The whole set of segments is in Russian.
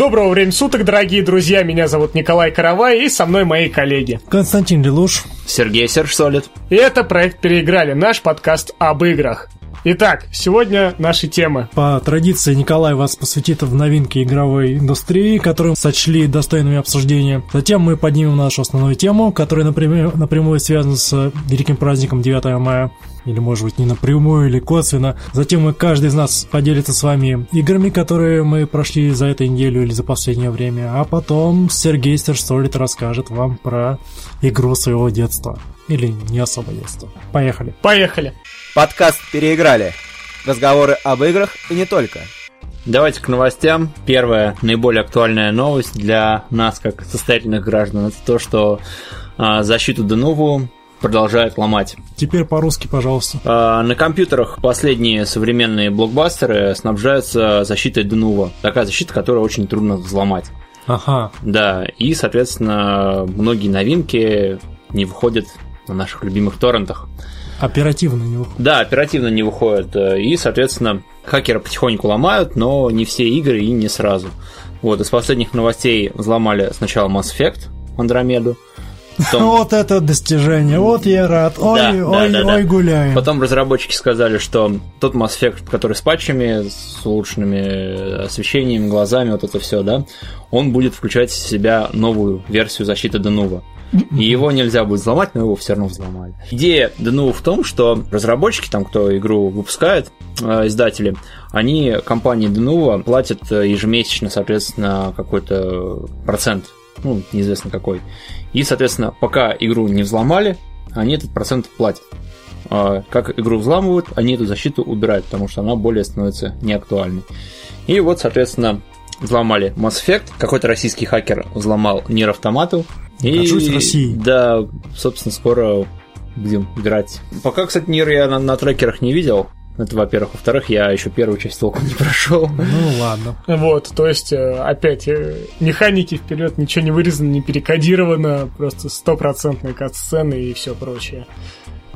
Доброго времени суток, дорогие друзья. Меня зовут Николай Каравай, и со мной мои коллеги. Константин Лелуш. Сергей Сержсолид. И это проект «Переиграли», наш подкаст об играх. Итак, сегодня наши темы. По традиции Николай вас посвятит в новинки игровой индустрии, которые сочли достойными обсуждения. Затем мы поднимем нашу основную тему, которая напрямую, напрямую связана с великим праздником 9 мая или может быть не напрямую или косвенно. Затем мы, каждый из нас поделится с вами играми, которые мы прошли за эту неделю или за последнее время, а потом Сергей Стерсолит расскажет вам про игру своего детства. Или не особо детства. Поехали. Поехали. Подкаст «Переиграли». Разговоры об играх и не только. Давайте к новостям. Первая, наиболее актуальная новость для нас, как состоятельных граждан, это то, что а, защиту Denuvo продолжают ломать. Теперь по-русски, пожалуйста. А, на компьютерах последние современные блокбастеры снабжаются защитой Denuvo. Такая защита, которую очень трудно взломать. Ага. Да, и, соответственно, многие новинки не выходят на наших любимых торрентах. Оперативно не выходит. Да, оперативно не выходит. И, соответственно, хакеры потихоньку ломают, но не все игры и не сразу. Вот, из последних новостей взломали сначала Mass Effect, Андромеду. Потом... Вот это достижение, вот я рад, ой, Да, да, ой, да, ой, да. гуляем. Потом разработчики сказали, что тот Mass Effect, который с патчами, с улучшенными освещением, глазами, вот это все, да, он будет включать в себя новую версию защиты Denuvo. И его нельзя будет взломать, но его все равно взломали. Идея Denuvo в том, что разработчики, там, кто игру выпускает, э, издатели, они компании Denuvo платят э, ежемесячно, соответственно, какой-то процент, ну, неизвестно какой. И, соответственно, пока игру не взломали, они этот процент платят. А Как игру взламывают, они эту защиту убирают, потому что она более становится неактуальной. И вот, соответственно, взломали Mass Effect, какой-то российский хакер взломал Нир И, Горжусь Россией. Да, собственно, скоро будем играть. Пока, кстати, Нир я на, на трекерах не видел. Это, во-первых. Во-вторых, я еще первую часть толком не прошел. Ну ладно. Вот, то есть, э, опять, э, механики вперед, ничего не вырезано, не перекодировано, просто стопроцентные кат-сцены и все прочее.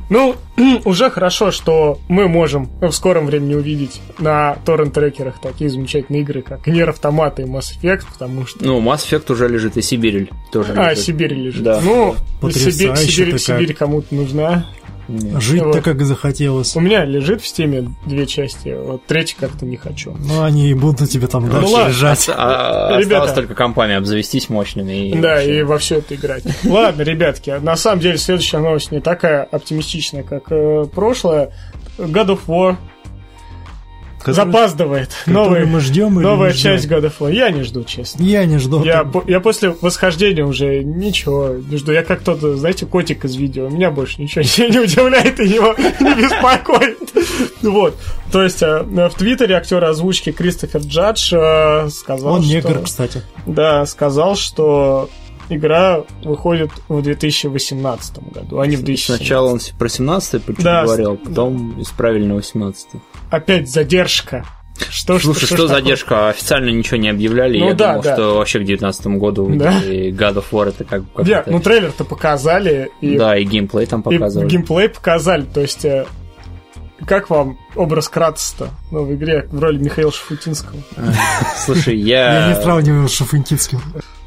Ну, уже хорошо, что мы можем в скором времени увидеть на торрент-трекерах такие замечательные игры, как Нер Автомат и Mass Effect, потому что... Ну, Mass Effect уже лежит, и Сибирь тоже А, лежит. Сибирь лежит. Да. Ну, Сибирь, Сибирь. Сибирь кому-то нужна. Нет. Жить-то Вот. как захотелось. У меня лежит в стиме две части, вот третью как-то не хочу. Ну, они и будут тебе там дальше ладно. лежать. А, Ребята. Осталось только компания обзавестись мощными. И Да, вообще. и во все это играть. Ладно, ребятки, на самом деле следующая новость не такая оптимистичная, как э, прошлая. God of War Который- запаздывает. Новый, мы ждем новая ждем? часть God of War. Я не жду, честно. Я не жду. Я, по- я после восхождения уже ничего не жду. Я как тот, знаете, котик из видео. Меня больше ничего не, не удивляет и его не беспокоит. Вот. То есть э, в Твиттере актер озвучки Кристофер Джадж э, сказал, Он негр, кстати. Да, сказал, что игра выходит в 2018 году, а не в 2017. Сначала он про 17 почему Да, говорил, потом исправили на 18 Опять задержка. Что ж- Слушай, что, ж такое? задержка? Официально ничего не объявляли. Ну Я да, думал, да. что вообще к 19 году Да. и God of War это как бы Не, какой-то- ну трейлер-то показали, и, Да, и геймплей там и показывали. геймплей показали, то есть... э, Как вам образ Кратоса ну, в игре в роли Михаила Шафутинского? Слушай, Я не я... сравниваю с Шафунтинским.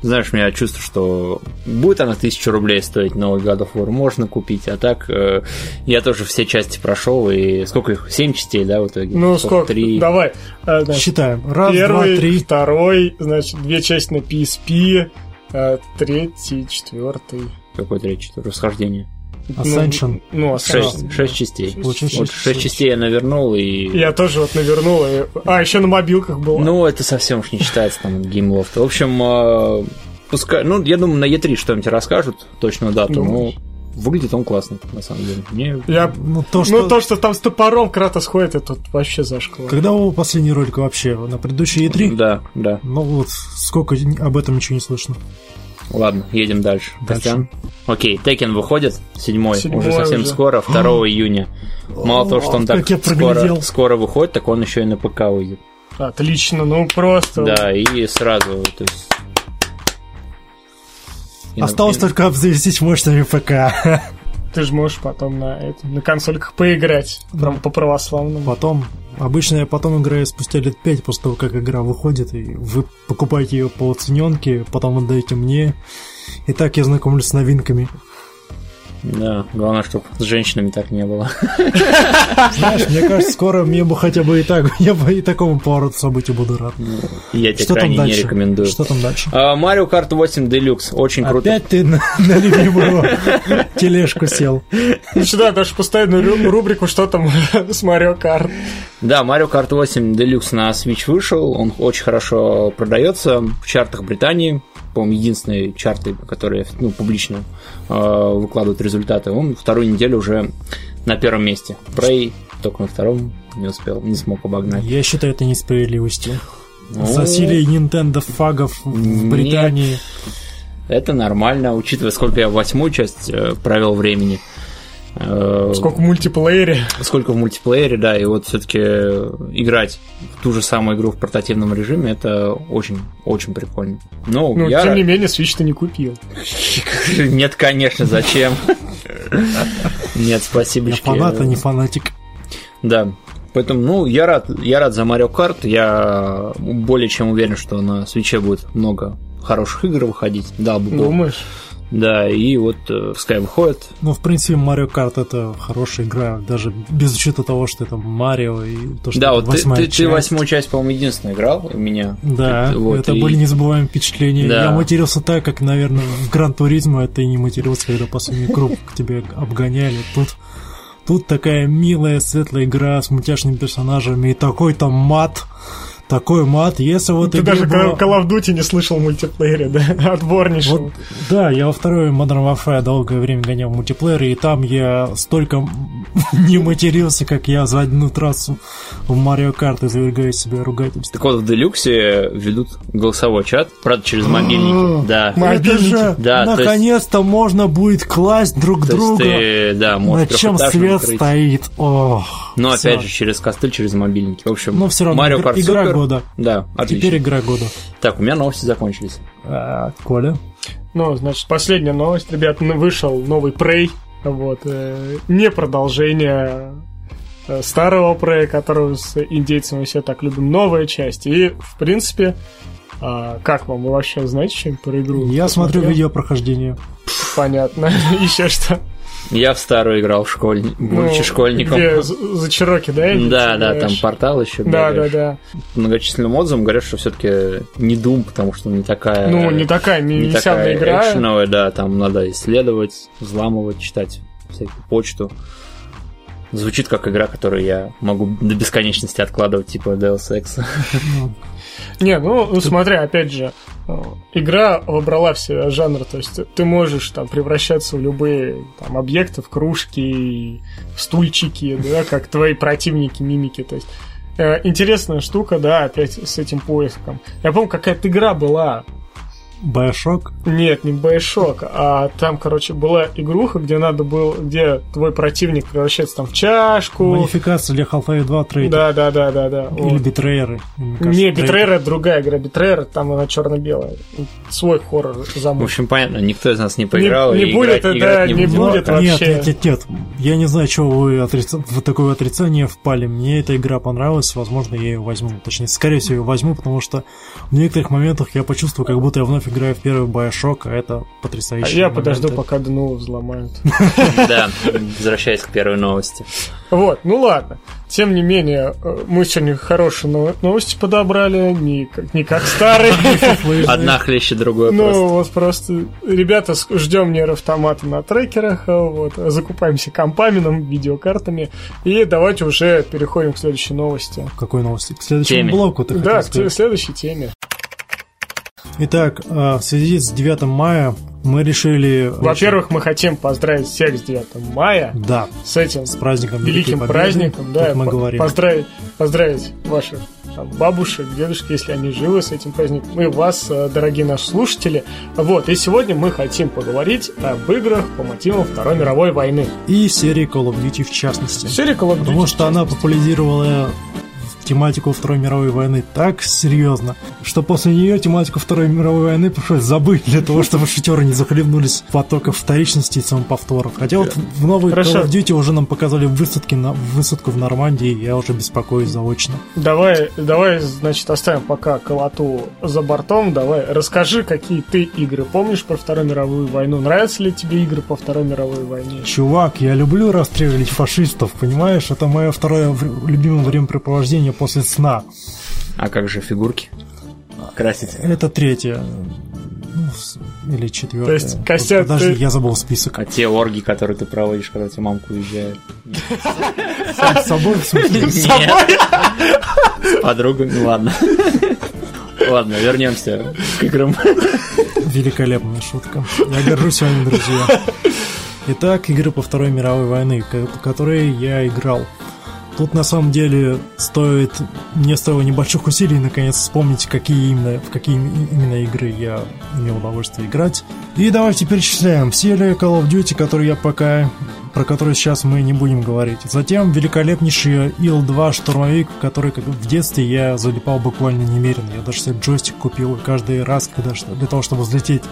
Знаешь, у меня чувство, что будет она тысячу рублей стоить новый God of War, можно купить, а так э, я тоже все части прошел, и сколько их? Семь частей, да, в итоге? Ну, сколько? Три. Давай. э, значит, Считаем. Раз, Первый, два, три. второй, значит, две части на PSP, э, третий, четвертый. Какой третий? Расхождение. Ascension. Ну, ну, Шесть, Ascension. шесть частей. Получается, Вот шесть шесть частей я навернул, и... Я тоже вот навернул. И... А, еще на мобилках было. Ну, это совсем уж не считается там Gameloft. В общем, э, пускай... Ну, я думаю, на E3 что-нибудь расскажут, точную дату. Думаешь? Ну, выглядит он классно, на самом деле. Мне... Я... Ну, то, что... Ну, то, что там с топором Кратос ходит, это тут вообще зашквар. Когда был последний ролик вообще? На предыдущей E3? Да, да. Ну вот, сколько об этом ничего не слышно. Ладно, едем дальше. Костян? Окей, Текен выходит, седьмой, Седьмой уже совсем уже. скоро, 2 июня. Мало того, что он так скоро, скоро выходит, так он еще и на ПК выйдет. Отлично, ну просто. Да, и сразу, то есть... Осталось и- только обзавестись мощными ПК. Ты же можешь потом на, это, на консольках поиграть. Прям по православному. Потом Обычно я потом играю спустя лет 5 после того, как игра выходит, и вы покупаете ее по оцененке, потом отдаете мне. И так я знакомлюсь с новинками. Да, главное, чтобы с женщинами так не было. Знаешь, мне кажется, скоро мне бы хотя бы и так, я бы и такому повороту событий буду рад. Я тебе Что там крайне не рекомендую. Что там дальше? А, Mario Kart 8 Deluxe, очень круто. Опять ты на, на любимую тележку сел. Ну сюда даже ру- рубрику «Что там с Марио Карт?» Да, Mario Kart 8 Deluxe на Switch вышел, он очень хорошо продается в чартах Британии, по-моему, единственные чарты, которые ну, публично э, выкладывают результаты. Он вторую неделю уже на первом месте. Prey только на втором не успел, не смог обогнать. Я считаю это несправедливостью. Ну, Засилие Nintendo фагов в Нет. Британии. Это нормально, учитывая, сколько я восьмую часть э, провел времени. Э, Сколько в мультиплеере. сколько в мультиплеере, да, и вот все-таки играть в ту же самую игру в портативном режиме, это очень, очень прикольно. Ну, Ну, я... тем не менее, Switch ты не купил. Нет, конечно, зачем? Нет, спасибо. Я фанат, а не фанатик. Да. Поэтому, ну, я рад, я рад за Mario Kart. Я более чем уверен, что на свече будет много хороших игр выходить. Дал бы. Думаешь? Да, и вот э, пускай выходит. Ну, в принципе, Mario Kart это хорошая игра, даже без учета того, что это Марио и то, что да, это вот ты, ты, ты восьмую часть, по-моему, единственная играл у меня. Да, Вот, это и- были незабываемые впечатления. Да. Я матерился так, как, наверное, в Гран Туризмо это и не матерился, когда последний круг к тебе обгоняли. Тут, тут такая милая, светлая игра с мультяшными персонажами и такой там мат. Такой мат, если вот Ты даже было- Call of Duty не слышал в мультиплеере, да? Отборнейшего. Вот, да, я во второй Modern Warfare долгое время гонял в мультиплеере, и там я столько не матерился, как я за одну трассу в Марио Карт извергаю из себя ругательство. Так вот, в Делюксе ведут голосовой чат, правда, через мобильники. Да. Же Да, то есть- наконец-то можно будет класть друг друга. ты, да, На чем свет стоит? Ох, Но опять же, через костыль, через мобильники. В общем, Но все равно Mario игра, Kart игра Super. Года. Да, отлично. Теперь игра года. Так, у меня новости закончились. А, Коля? Ну, значит, последняя новость, ребят, вышел новый Prey, вот, э, не продолжение э, старого Prey, которого с индейцами все так любим, новая часть, и, в принципе, а, как вам, вы вообще знаете что-нибудь про игру? Я смотрю видео прохождения. Понятно, еще что? Я в старую играл, в школь... будучи Ну, школьником. Где, за, Чироки, да? или Да, да, там портал еще. Да, да, да. Многочисленным отзывам говорят, что все-таки не Doom, потому что не такая... Ну, не такая не миссионная такая игра. экшеновая, да, там надо исследовать, взламывать, читать всякую почту. Звучит как игра, которую я могу до бесконечности откладывать, типа Deus Ex. Не, ну, ну смотри, опять же, э, игра выбрала в себя жанр, то есть ты можешь там превращаться в любые там объекты, в кружки, в стульчики, да, как твои противники, мимики, то есть э, интересная штука, да, опять с этим поиском. Я помню, какая-то игра была, Bioshock? нет, не Bioshock, а там, короче, была игруха, где надо было, где твой противник превращается там в чашку. Модификация для Half-Life 2 трейдер. Да, да, да, да, да. Или вот. битрейеры. Не, трейдер. Битрейер это другая игра. Битрейер там она черно-белая. Свой хоррор В замок. общем, понятно, никто из нас не поиграл. не и будет, играть, да, играть не не будет. Вообще. Нет, нет, нет, нет. Я не знаю, чего вы отрица- в такое отрицание впали. Мне эта игра понравилась, возможно, я ее возьму. Точнее, скорее всего, ее возьму, потому что в некоторых моментах я почувствую, как будто я вновь играю в первый Bioshock, а это А потрясающе. я подожду, пока Данула взломают. Да, возвращаясь к первой новости. Вот, ну ладно. Тем не менее, э, мы сегодня хорошие но- новости подобрали, не как, не как старые. Одна хлеще другой Ну, просто. вот просто, ребята, ждем нейр автомата на трекерах, а, вот, закупаемся компами, нам, видеокартами, и давайте уже переходим к следующей новости. Какой новости? К следующему блоку ты Да, к следующей теме. Итак, а, в связи с 9 мая мы решили... Во-первых, мы хотим поздравить всех с 9 мая, Да, с этим с праздником великим Победы. праздником, да, мы по- говорим. поздравить, поздравить ваших там, бабушек, дедушек, если они живы с этим праздником, и вас, э, дорогие наши слушатели. Вот, и сегодня мы хотим поговорить об играх по мотивам Второй мировой войны. И серии Call of Duty в частности. Серия Call of Duty, Потому что она популяризировала тематику Второй мировой войны так серьезно, что после нее тематику Второй мировой войны пришлось забыть для того, чтобы шутеры не захлебнулись в потоках вторичности и самоповторов. Хотя вот в новой Хорошо. Call of Duty уже нам показали высадки на, высадку в Нормандии, я уже беспокоюсь заочно. Давай, давай, значит, оставим пока колоту за бортом. Давай, расскажи, какие ты игры помнишь про Вторую мировую войну. Нравятся ли тебе игры по Второй мировой войне? Чувак, я люблю расстреливать фашистов, понимаешь? Это мое второе любимое времяпрепровождение после сна. А как же фигурки? Красить. Это третье. Ну, с- или четвертое. То есть, Костя, Подожди, ты- я забыл список. А те орги, которые ты проводишь, когда тебе мамка уезжает. С собой, в смысле? Нет. С подругами, ладно. Ладно, вернемся к играм. Великолепная шутка. Я горжусь вами, друзья. Итак, игры по Второй мировой войны, которые я играл. Тут на самом деле стоит, мне стоило небольших усилий наконец вспомнить, какие именно, в какие им- именно игры я имел удовольствие играть. И давайте перечисляем ли Call of Duty, которые я пока про которые сейчас мы не будем говорить. Затем великолепнейший Ил-2 штурмовик, который как в детстве я залипал буквально немерено. Я даже себе джойстик купил каждый раз, когда, для того, чтобы взлететь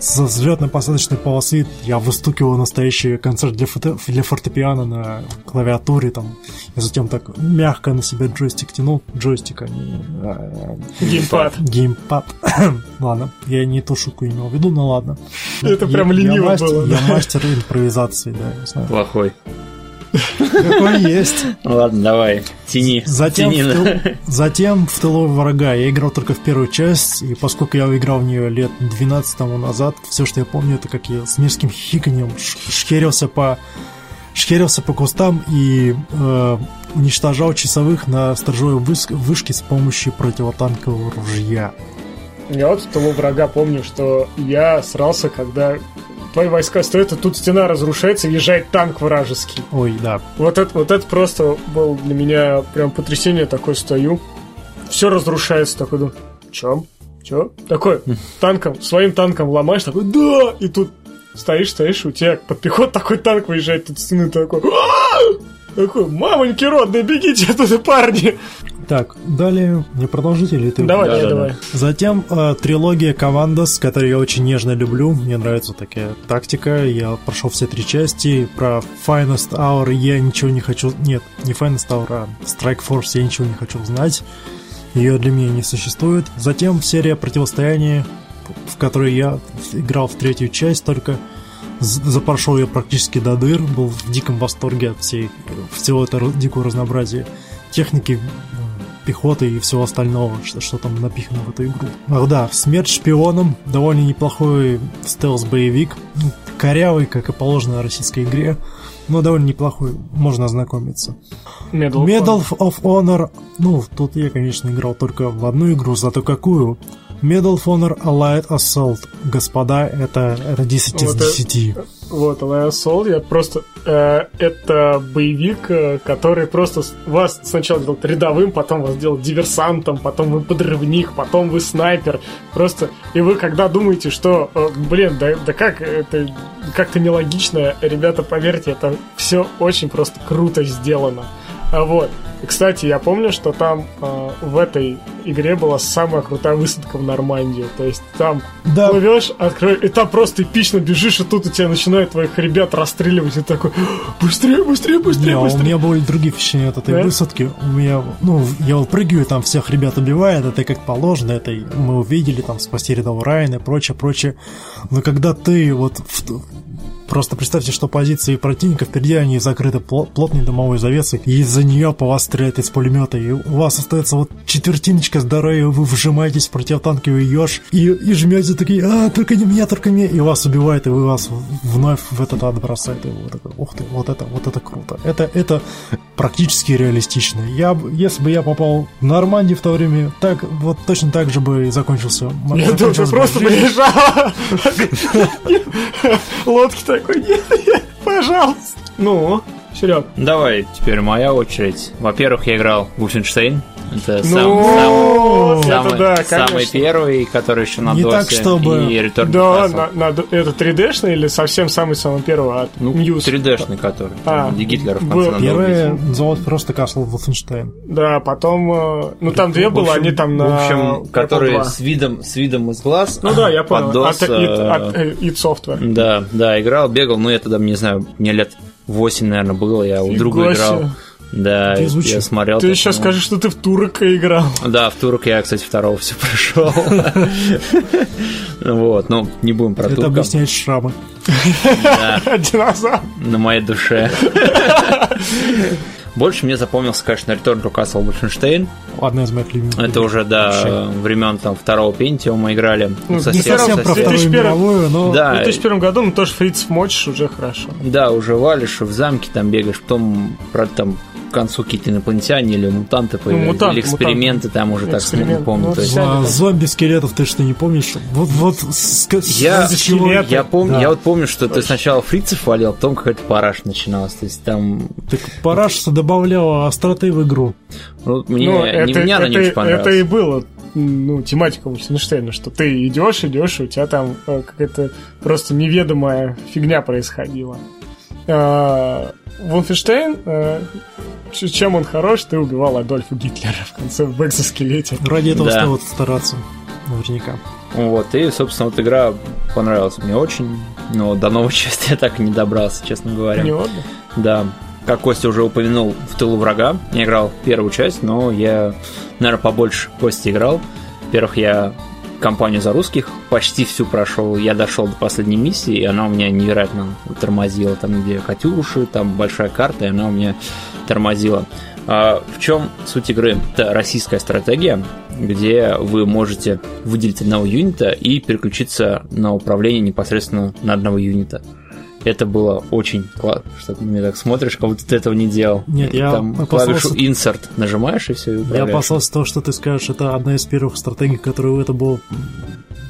с взлетно-посадочной полосы, я выстукивал настоящий концерт для, фото- для фортепиано на клавиатуре там. И затем так мягко на себя джойстик тянул. Джойстик, а не а, Геймпад. геймпад. ладно, я не ту шутку имел в виду, но ладно. Это Я- прям я лениво мастер- было, Я мастер импровизации, да, не знаю. Плохой. Какой есть. Ну Ладно, давай, тяни. Затем, Тяни. в тыл- затем в тылу врага я играл только в первую часть, и поскольку я играл в нее лет 12 тому назад, все, что я помню, это как я с мерзким хиканьем ш- шхерился по шхерился по кустам и э, уничтожал часовых на сторожевой выс- вышке с помощью противотанкового ружья. Я вот в тылу врага помню, что я срался, когда твои войска стоят, и тут стена разрушается, и езжает танк вражеский. Ой, да. Вот это, вот это просто было для меня прям потрясение. Такой стою, все разрушается, такой думаю, чё? Чё? Такой танком, своим танком ломаешь, такой, да! И тут стоишь, стоишь, у тебя под пехот такой танк выезжает, тут стены такой, «А!» Такой, мамоньки родные, бегите оттуда, парни! Так, далее не продолжите или ты? Давай, давай, Да-да-да. давай. Затем э, трилогия Командос, которую я очень нежно люблю. Мне нравится такая тактика. Я прошел все три части. Про Finest Hour я ничего не хочу... Нет, не Finest Hour, а Strike Force я ничего не хочу знать. Ее для меня не существует. Затем серия противостояния, в которой я играл в третью часть, только запрошел ее практически до дыр, был в диком восторге от всей, всего этого дикого разнообразия техники, пехоты и всего остального, что, что там напихано в эту игру. Ах да, «Смерть шпионам» довольно неплохой стелс-боевик, корявый, как и положено российской игре, но довольно неплохой, можно ознакомиться. Medal, of Medal of Honor, ну, тут я, конечно, играл только в одну игру, зато какую? Medal of Honor Allied Assault. Господа, это, это 10 из Вот это- 10. Вот, Alliance Soul, я просто... э, это боевик, э, который просто вас сначала делает рядовым, потом вас делает диверсантом, потом вы подрывник, потом вы снайпер. Просто... И вы когда думаете, что, э, блин, да, да как это... Как-то нелогично, ребята, поверьте, это все очень просто круто сделано. А вот. И, кстати, я помню, что там э, в этой игре была самая крутая высадка в Нормандию. То есть там Да, плывешь, открой, и там просто эпично бежишь, и тут у тебя начинают твоих ребят расстреливать, и такой, быстрее, быстрее, быстрее, Не, а у быстрее. меня были другие впечатления от этой Да? высадки. У меня, ну, я вот прыгаю, там всех ребят убивает, это как положено, это мы увидели, там, спасти рядового Райана и прочее, прочее. Но когда ты вот в- Просто представьте, что позиции противника впереди, они закрыты пло- плотной дымовой завесой, и из-за нее по вас стреляют из пулемета, и у вас остается вот четвертиночка здоровья, вы вжимаетесь в противотанковый еж, и, и жмете такие, а, только не меня, только меня, и вас убивает, и вы вас вновь в этот ад бросает, и вот это, ух ты, вот это, вот это круто. Это, это практически реалистично. Я, если бы я попал в Нормандию в то время, так, вот точно так же бы и закончился. Нет, ты закончилась бы просто жизнь. такой, нет, нет, пожалуйста. Ну, Серег. Давай, теперь моя очередь. Во-первых, я играл в Wolfenstein. Это сам, Ну, сам- это самый, да, самый первый, который еще на Не досе. так, чтобы- И Return Да, на, на- это 3D-шный или совсем самый-самый первый от Ну, News? 3D-шный который. А, где Гитлера в был- конце надо Первый называлось просто Castle Wolfenstein. Да, потом... э, Ну, там две было, они там на... В общем, которые 2. с видом, с видом из глаз. Ну да, я понял. DOS, От, id, э, от, э, id Software. Да, да, играл, бегал, ну я тогда, не знаю, мне лет 8, наверное, было, я у друга играл. Да, Ты я смотрел. Ты еще ну, скажешь, что ты в Турка играл. Да, в турок я, кстати, второго все прошел. Вот, ну, не будем про Это турка. объясняет шрамы. Да, Динозавр. на моей душе. Больше мне запомнился, конечно, Return to Castle Wolfenstein. Одна из моих любимых. Это уже, да, времен там второго Пентиума играли. Ну, Совсем- не совсем Совсем про в Вторую 2001 мировую, но... Да, В 2001 году, ну, тоже фрицев мочишь, уже хорошо. Да, уже валишь, в замке там бегаешь, потом, правда, там концу какие-то инопланетяне или мутанты появились, Ну, мутанты, или эксперименты там уже так не Эксперимент, помню. ну, то есть- А, зомби-скелетов ты что, не помнишь? Вот, вот... Я, скелеты. я, помню, Да. я вот помню, что ты сначала фрицев валил, а потом какой-то параш начиналось. То есть там... Так Парашса добавляла остроты в игру. Ну, мне, ну, не, это, она не это- очень понравилась. это и было ну, тематика Wolfenstein, что ты идешь, идешь, и у тебя там э, какая-то просто неведомая фигня происходила. А, э, ч- чем он хорош, ты убивал Адольфа Гитлера в конце в экзоскелете. Ради этого Да. стоит стараться. Наверняка. Вот, и, собственно, вот игра понравилась мне очень, но до новой части я так и не добрался, честно говоря. Не отдых. Да. Как Костя уже упомянул, в тылу врага. Я играл первую часть, но я, наверное, побольше Кости играл. Во-первых, я компанию за русских почти всю прошел. Я дошел до последней миссии, и она у меня невероятно тормозила. Там, где Катюши, там большая карта, и она у меня тормозила. А в чем суть игры? Это российская стратегия, где вы можете выделить одного юнита и переключиться на управление непосредственно на одного юнита. Это было очень классно, что ты меня так смотришь, как будто ты этого не делал. Нет, я Там клавишу insert нажимаешь и все. Я опасался того, что ты скажешь, это одна из первых стратегий, которую это было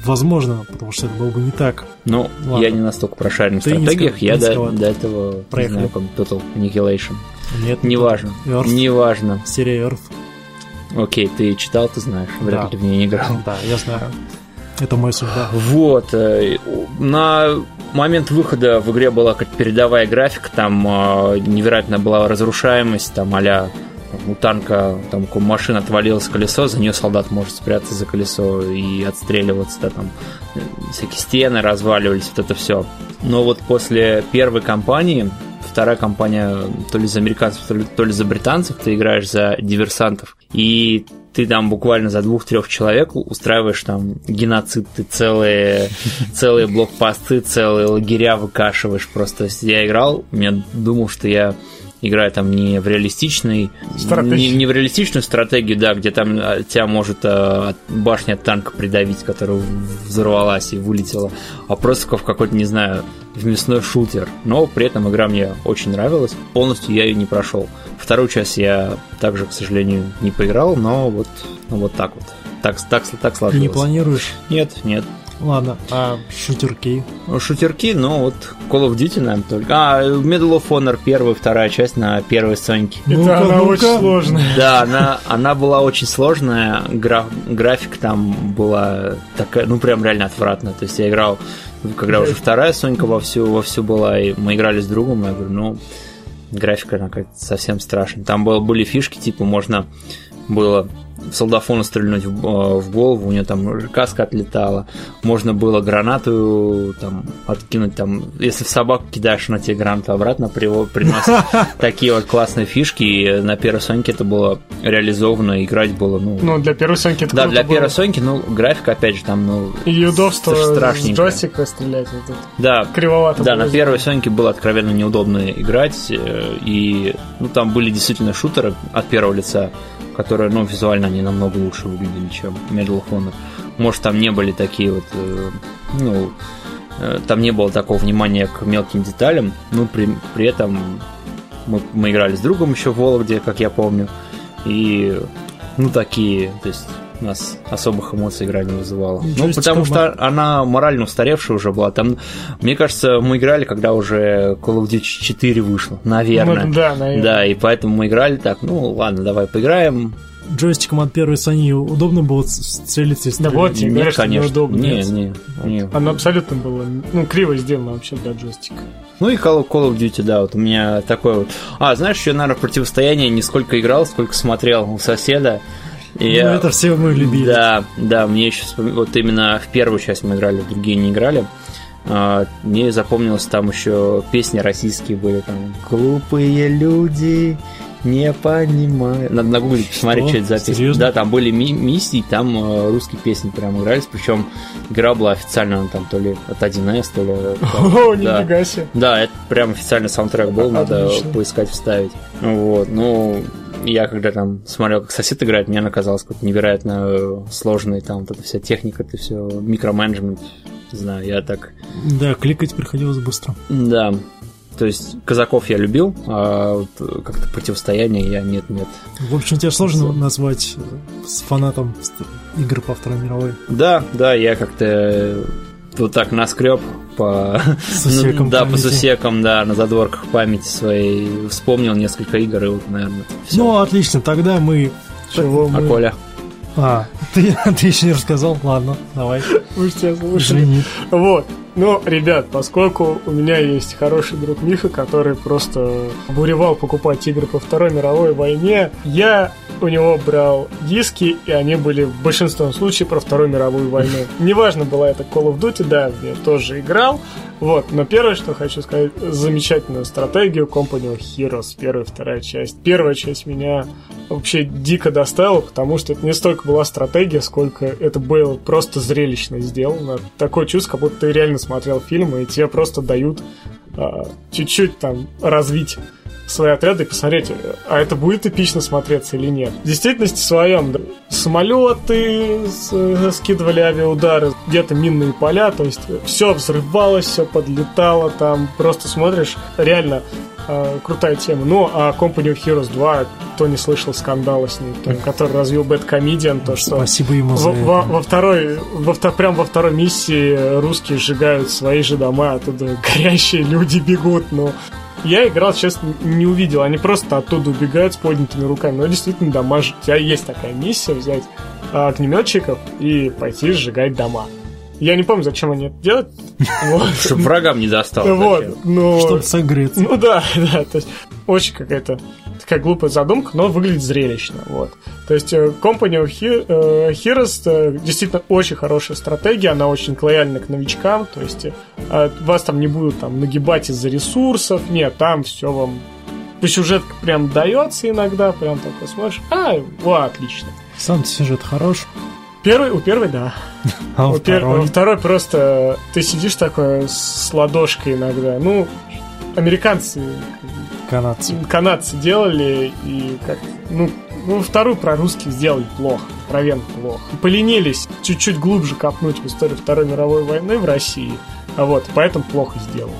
возможно, потому что это было бы не так. Ну, Ладно. я не настолько прошарен в Ты стратегиях, я до, до этого Проехали. не знаю, как Total Annihilation. Нет, Неважно. Earth. Неважно. Серия Earth. Окей, ты читал, ты знаешь. Вряд Да. ли в нее не играл. Да, я знаю. Это мой судьба. Вот. э, На момент выхода в игре была как передовая графика, там э, невероятная была разрушаемость, там а у танка там ку- машина отвалилось колесо, за нее солдат может спрятаться за колесо и отстреливаться, да, там всякие стены разваливались, вот это все. Но вот после первой кампании, вторая кампания то ли за американцев, то ли, то ли за британцев, ты играешь за диверсантов, и ты там буквально за двух-трех человек устраиваешь там геноцид, ты целые, целые блокпосты, целые лагеря выкашиваешь. Просто я играл, я думал, что я играю там не в реалистичный, не, не в реалистичную стратегию, да, где там а, тебя может а, от- башня от танка придавить, которая взорвалась и вылетела, а просто как в какой-то, не знаю, в мясной шутер. Но при этом игра мне очень нравилась. Полностью я ее не прошел. Вторую часть я также, к сожалению, не поиграл, но вот, ну, вот так вот. Так, так, так Ты сложилось. не планируешь? Нет, нет. Ладно, а шутерки? Ну, Шутерки, ну вот Call of Duty, наверное, только. А, Medal of Honor первая, вторая часть на первой Соньке. Это Ну-ка, она ну-ка. очень сложная. Да, она, она была очень сложная, гра- график там была такая, ну прям реально отвратная. То есть я играл, когда уже вторая Сонька вовсю, вовсю была, и мы играли с другом, я говорю, ну, графика она как-то совсем страшная. Там было, были фишки, типа можно было в солдафону стрельнуть в, э, в голову, у нее там каска отлетала, можно было гранату там откинуть, там, если в собаку кидаешь, она тебе гранату обратно приносит. Такие вот классные фишки, и на первой Соньке это было реализовано, играть было, ну... Ну, для первой Соньки это да, для было. первой Соньки, ну, графика, опять же, там, ну... И удобство стра- с страшненько. джойстика стрелять. Вот это. Да, Кривовато да, на первой Соньке было откровенно неудобно играть, э, и ну, там были действительно шутеры от первого лица, которые, ну, визуально они намного лучше выглядели, чем Medal of Honor. Может, там не были такие вот, э, ну, э, там не было такого внимания к мелким деталям, но при, при этом мы, мы играли с другом еще в Вологде, как я помню, и, ну, такие, то есть у нас особых эмоций игра не вызывала. Ну, потому что она морально устаревшая уже была. Там, мне кажется, мы играли, когда уже Call of Duty 4 вышло, наверное. Ну, да, наверное. Да, и поэтому мы играли так, ну ладно, давай поиграем. Джойстиком от первой Sony удобно было с- целиться и Да вот тебе Нет, что конечно. неудобно. Не, Нет. не, не. Оно абсолютно было, ну, криво сделано вообще для джойстика. Ну и Call of, Call of Duty, да, вот у меня такой вот. А, знаешь, еще, наверное, противостояние не сколько играл, сколько смотрел у соседа. И Ну, я- это все мы любили. Да, да, мне еще вот именно в первую часть мы играли, в другие не играли. А, Мне запомнилось, там еще песни российские были, там «Глупые люди не понимают». Надо нагуглить, посмотреть, что это за. Серьезно? Да, там были ми- миссии, там э, русские песни прям игрались, причем игра была официально она там то ли от 1С, то ли... от- О, да. нифига себе. Да, это прям официальный саундтрек был, надо Отлично. поискать, вставить. Вот, ну, я когда там смотрел, как сосед играет, мне она казалась какой-то невероятно э, сложной, там вот эта вся техника, это все, микроменеджмент, не знаю, я так... Да, кликать приходилось быстро. Да, то есть казаков я любил, а вот как-то противостояние я нет-нет. В общем, тебя сложно назвать с фанатом игр по Второй мировой. Да, да, я как-то вот так наскреб по... С усеком да, по сусекам, да, на задворках памяти своей вспомнил несколько игр, и вот, наверное. Ну, отлично, тогда мы... Чего А мы... Коля? А, ты, ты еще не рассказал? Ладно, давай. Вы тебя слушали. Извини. Вот. Ну, ребят, поскольку у меня есть хороший друг Миха, который просто буревал покупать игры по Второй мировой войне, я у него брал диски, и они были в большинстве случаев про Вторую мировую войну. Неважно, была это Call of Duty, да, я тоже играл, вот, но первое, что хочу сказать, замечательную стратегию Company of Heroes, первая вторая часть. Первая часть меня вообще дико доставила, потому что это не столько была стратегия, сколько это было просто зрелищно сделано. Такое чувство, как будто ты реально смотрел фильм, и тебе просто дают а, чуть-чуть там развить свои отряды и посмотреть, а это будет эпично смотреться или нет. В действительности своем да, самолеты э, скидывали авиаудары, где-то минные поля, то есть все взрывалось, все подлетало, там просто смотришь, реально э, крутая тема. Ну, а Company of Heroes 2, кто не слышал скандала с ним, то- который развил Bad Comedian, то, что Спасибо ему во, во- это. во второй, во, прям во второй миссии русские сжигают свои же дома, оттуда горящие люди бегут, но я играл, честно, не увидел. Они просто оттуда убегают с поднятыми руками. Но действительно дамажат. У тебя есть такая миссия взять а, огнеметчиков и пойти сжигать дома. Я не помню, зачем они это делают. Вот. Чтобы врагам не достал. Вот, но... Чтобы согреться. Ну да, да, то есть очень какая-то такая глупая задумка, но выглядит зрелищно, вот. То есть э, Company of э, Heroes э, действительно очень хорошая стратегия, она очень лояльна к новичкам, то есть вас там не будут там нагибать из-за ресурсов, нет, там все вам по сюжетке прям дается иногда, прям такой смотришь, а, о, отлично. Сам сюжет хорош, Первый, у первой, да. а у У пер- второй... у второй просто ты сидишь такой с ладошкой иногда. Ну, американцы канадцы. канадцы делали, и как, ну, ну, вторую про русских сделали плохо, откровенно плохо. Поленились чуть-чуть глубже копнуть в историю Второй мировой войны в России, а вот, поэтому плохо сделали.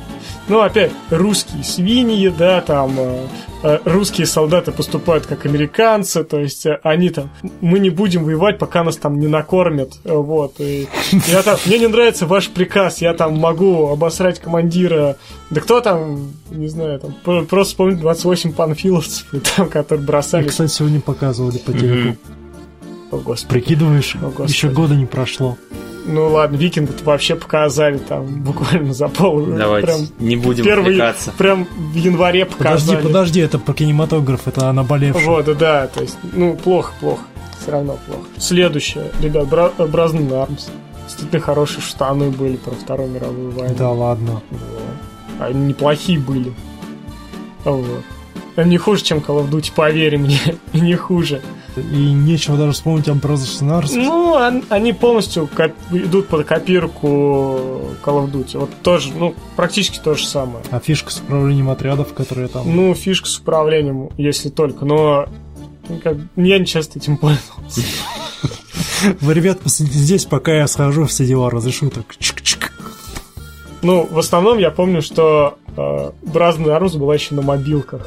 Ну, опять, русские свиньи, да, там, э, э, русские солдаты поступают как американцы, то есть э, они там, мы не будем воевать, пока нас там не накормят, э, вот, и я там, мне не нравится ваш приказ, я там могу обосрать командира, да кто там, не знаю, там, про- просто вспомнить 28 панфиловцев, там, которые бросали, кстати, сегодня показывали по телеку. о, господи. Прикидываешь, О, Господи. еще года не прошло. Ну ладно, викингов вообще показали там буквально за пол. Давайте, Прям не будем первый, отвлекаться. прям в январе Подожди, показали. подожди, это про кинематограф, это наболевший. Вот, да, да, то есть, ну, плохо, плохо. Все равно плохо. Следующее, ребят, Бра- Бразнен Армс. Действительно хорошие штаны были про Вторую мировую войну. Да ладно. Вот. Они неплохие были. Вот. Не хуже, чем Call of Duty, поверь мне, не хуже. И нечего даже вспомнить in Arms. Ну, он- они полностью идут под копирку Call of Duty. Вот тоже, ну, практически то же самое. А фишка с управлением отрядов, которые там... Ну, фишка с управлением, если только, но как, я не часто этим пользовался. Вы, ребят, посидите здесь, пока я схожу, все дела разрешу. Так, чик-чик. Ну, в основном я помню, что э, Бразный Армс была еще на мобилках.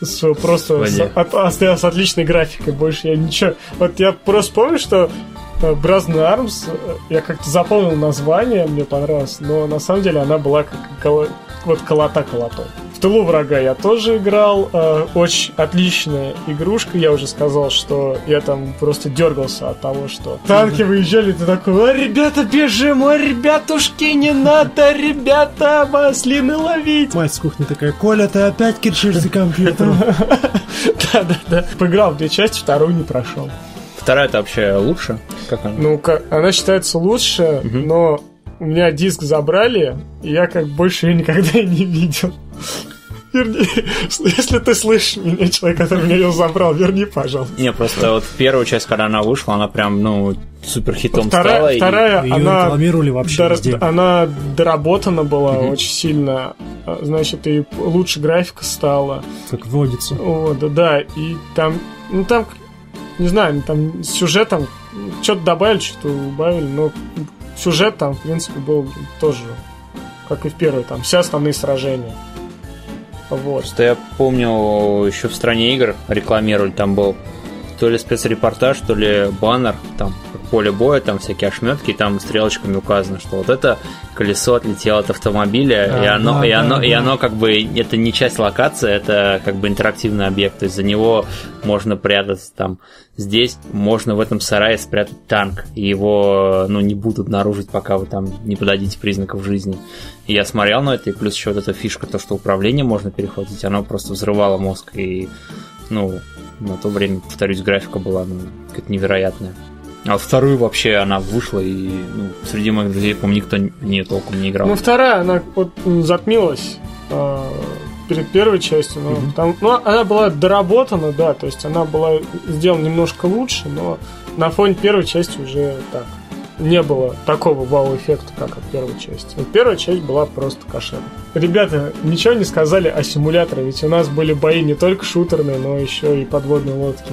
С просто с, от- с отличной графикой. Больше я ничего. Вот я просто помню, что э, Brazen Arms, э, я как-то запомнил название, мне понравилось, но на самом деле она была как вот колота колотой. В тылу врага я тоже играл. э, очень отличная игрушка. Я уже сказал, что я там просто дергался от того, что танки выезжали, ты такой, о, ребята, бежим, о, ребятушки, не надо, ребята, маслины ловить. Мать с кухни такая, Коля, ты опять кричишь за компьютером. Да-да-да. Поиграл в две части, вторую не прошел. Вторая-то вообще лучше? Как она? Ну, она считается лучше, но у меня диск забрали, и я как больше ее никогда и не видел. Верни, если ты слышишь меня, человек, который меня ее забрал, верни, пожалуйста. Не, просто вот первая часть, когда она вышла, она прям, ну, супер хитом стала. Вторая, и- вторая Ее она, рекламировали вообще дор- везде. она доработана была Мгм. очень сильно. А, Значит, и лучше графика стала. Как водится. О, да, да, и там, ну там, не знаю, там с сюжетом что-то добавили, что-то убавили, но сюжет там, в принципе, был тоже, как и в первой, там все основные сражения. Вот. Просто я помню, еще в стране игр рекламировали, там был то ли спецрепортаж, то ли баннер, там поле боя, там всякие ошметки, и там стрелочками указано, что вот это колесо отлетело от автомобиля, А, и оно, да, и да, оно, и да. оно как бы это не часть локации, это как бы интерактивный объект, то есть за него можно прятаться там. Здесь можно в этом сарае спрятать танк, и его ну, не будут обнаружить, пока вы там не подадите признаков жизни. И я смотрел на это, и плюс еще вот эта фишка, то, что управление можно перехватить, оно просто взрывало мозг, и, ну, на то время, повторюсь, графика была, ну, какая-то невероятная. А вот вторую вообще она вышла, и ну, среди моих друзей, по никто в нее толком не играл. Ну, вторая, она вот м, затмилась а, перед первой частью. но Мгм. там, ну, она была доработана, да, то есть она была сделана немножко лучше, но на фоне первой части уже так не было такого вау-эффекта, как от первой части. Вот первая часть была просто кошерна. Ребята, ничего не сказали о симуляторе, ведь у нас были бои не только шутерные, но еще и подводные лодки.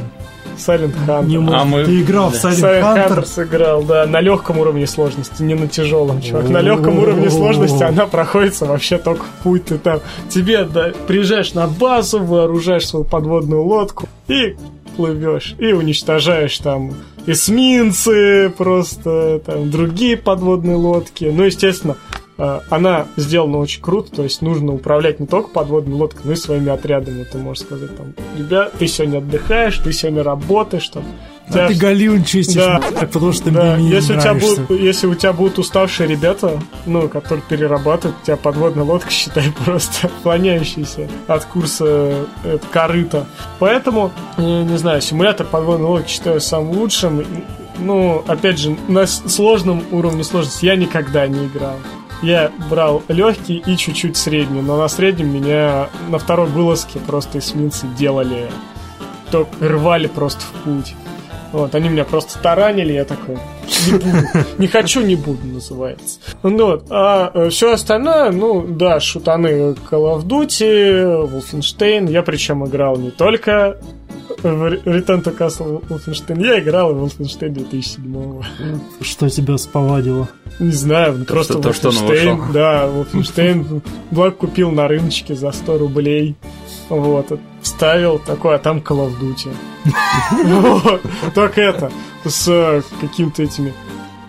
Silent Hunter. Не может. мы- Ты играл в да. Silent Silent Hunter? Hunter сыграл, да, на легком уровне сложности, не на тяжелом, чувак. На легком уровне сложности она проходится вообще только в путь. Ты там, тебе да, приезжаешь на базу, вооружаешь свою подводную лодку и плывешь, и уничтожаешь там эсминцы, просто там другие подводные лодки. Ну, естественно, э, она сделана очень круто, то есть нужно управлять не только подводной лодкой, но и своими отрядами. Ты можешь сказать там, ребят, ты сегодня отдыхаешь, ты сегодня работаешь, там, А тебя ты галюн чистишь, Да. потому что да, мне не если у, тебя будут, если у тебя будут уставшие ребята, ну, которые перерабатывают, у тебя подводная лодка, считай, просто клоняющаяся от курса э, корыта. Поэтому, не знаю, симулятор подводной лодки считаю самым лучшим. Ну, опять же, на сложном уровне сложности я никогда не играл. Я брал легкий и чуть-чуть средний, но на среднем меня на второй вылазке просто эсминцы делали, то рвали просто в путь. Вот, они меня просто таранили, я такой, не буду, не хочу, не буду, называется. Ну вот, а все остальное, ну, да, шутаны Call of Duty, Wolfenstein, я причем играл не только в Return to Castle Wolfenstein, я играл и в Wolfenstein 2007 Что тебя сповадило? не знаю, ну, просто что- то, что он Wolfenstein, вышел. да, Wolfenstein, Блак купил на рыночке за 100 рублей, вот, вставил такой, а там Call of Duty. Так это, с э, какими-то этими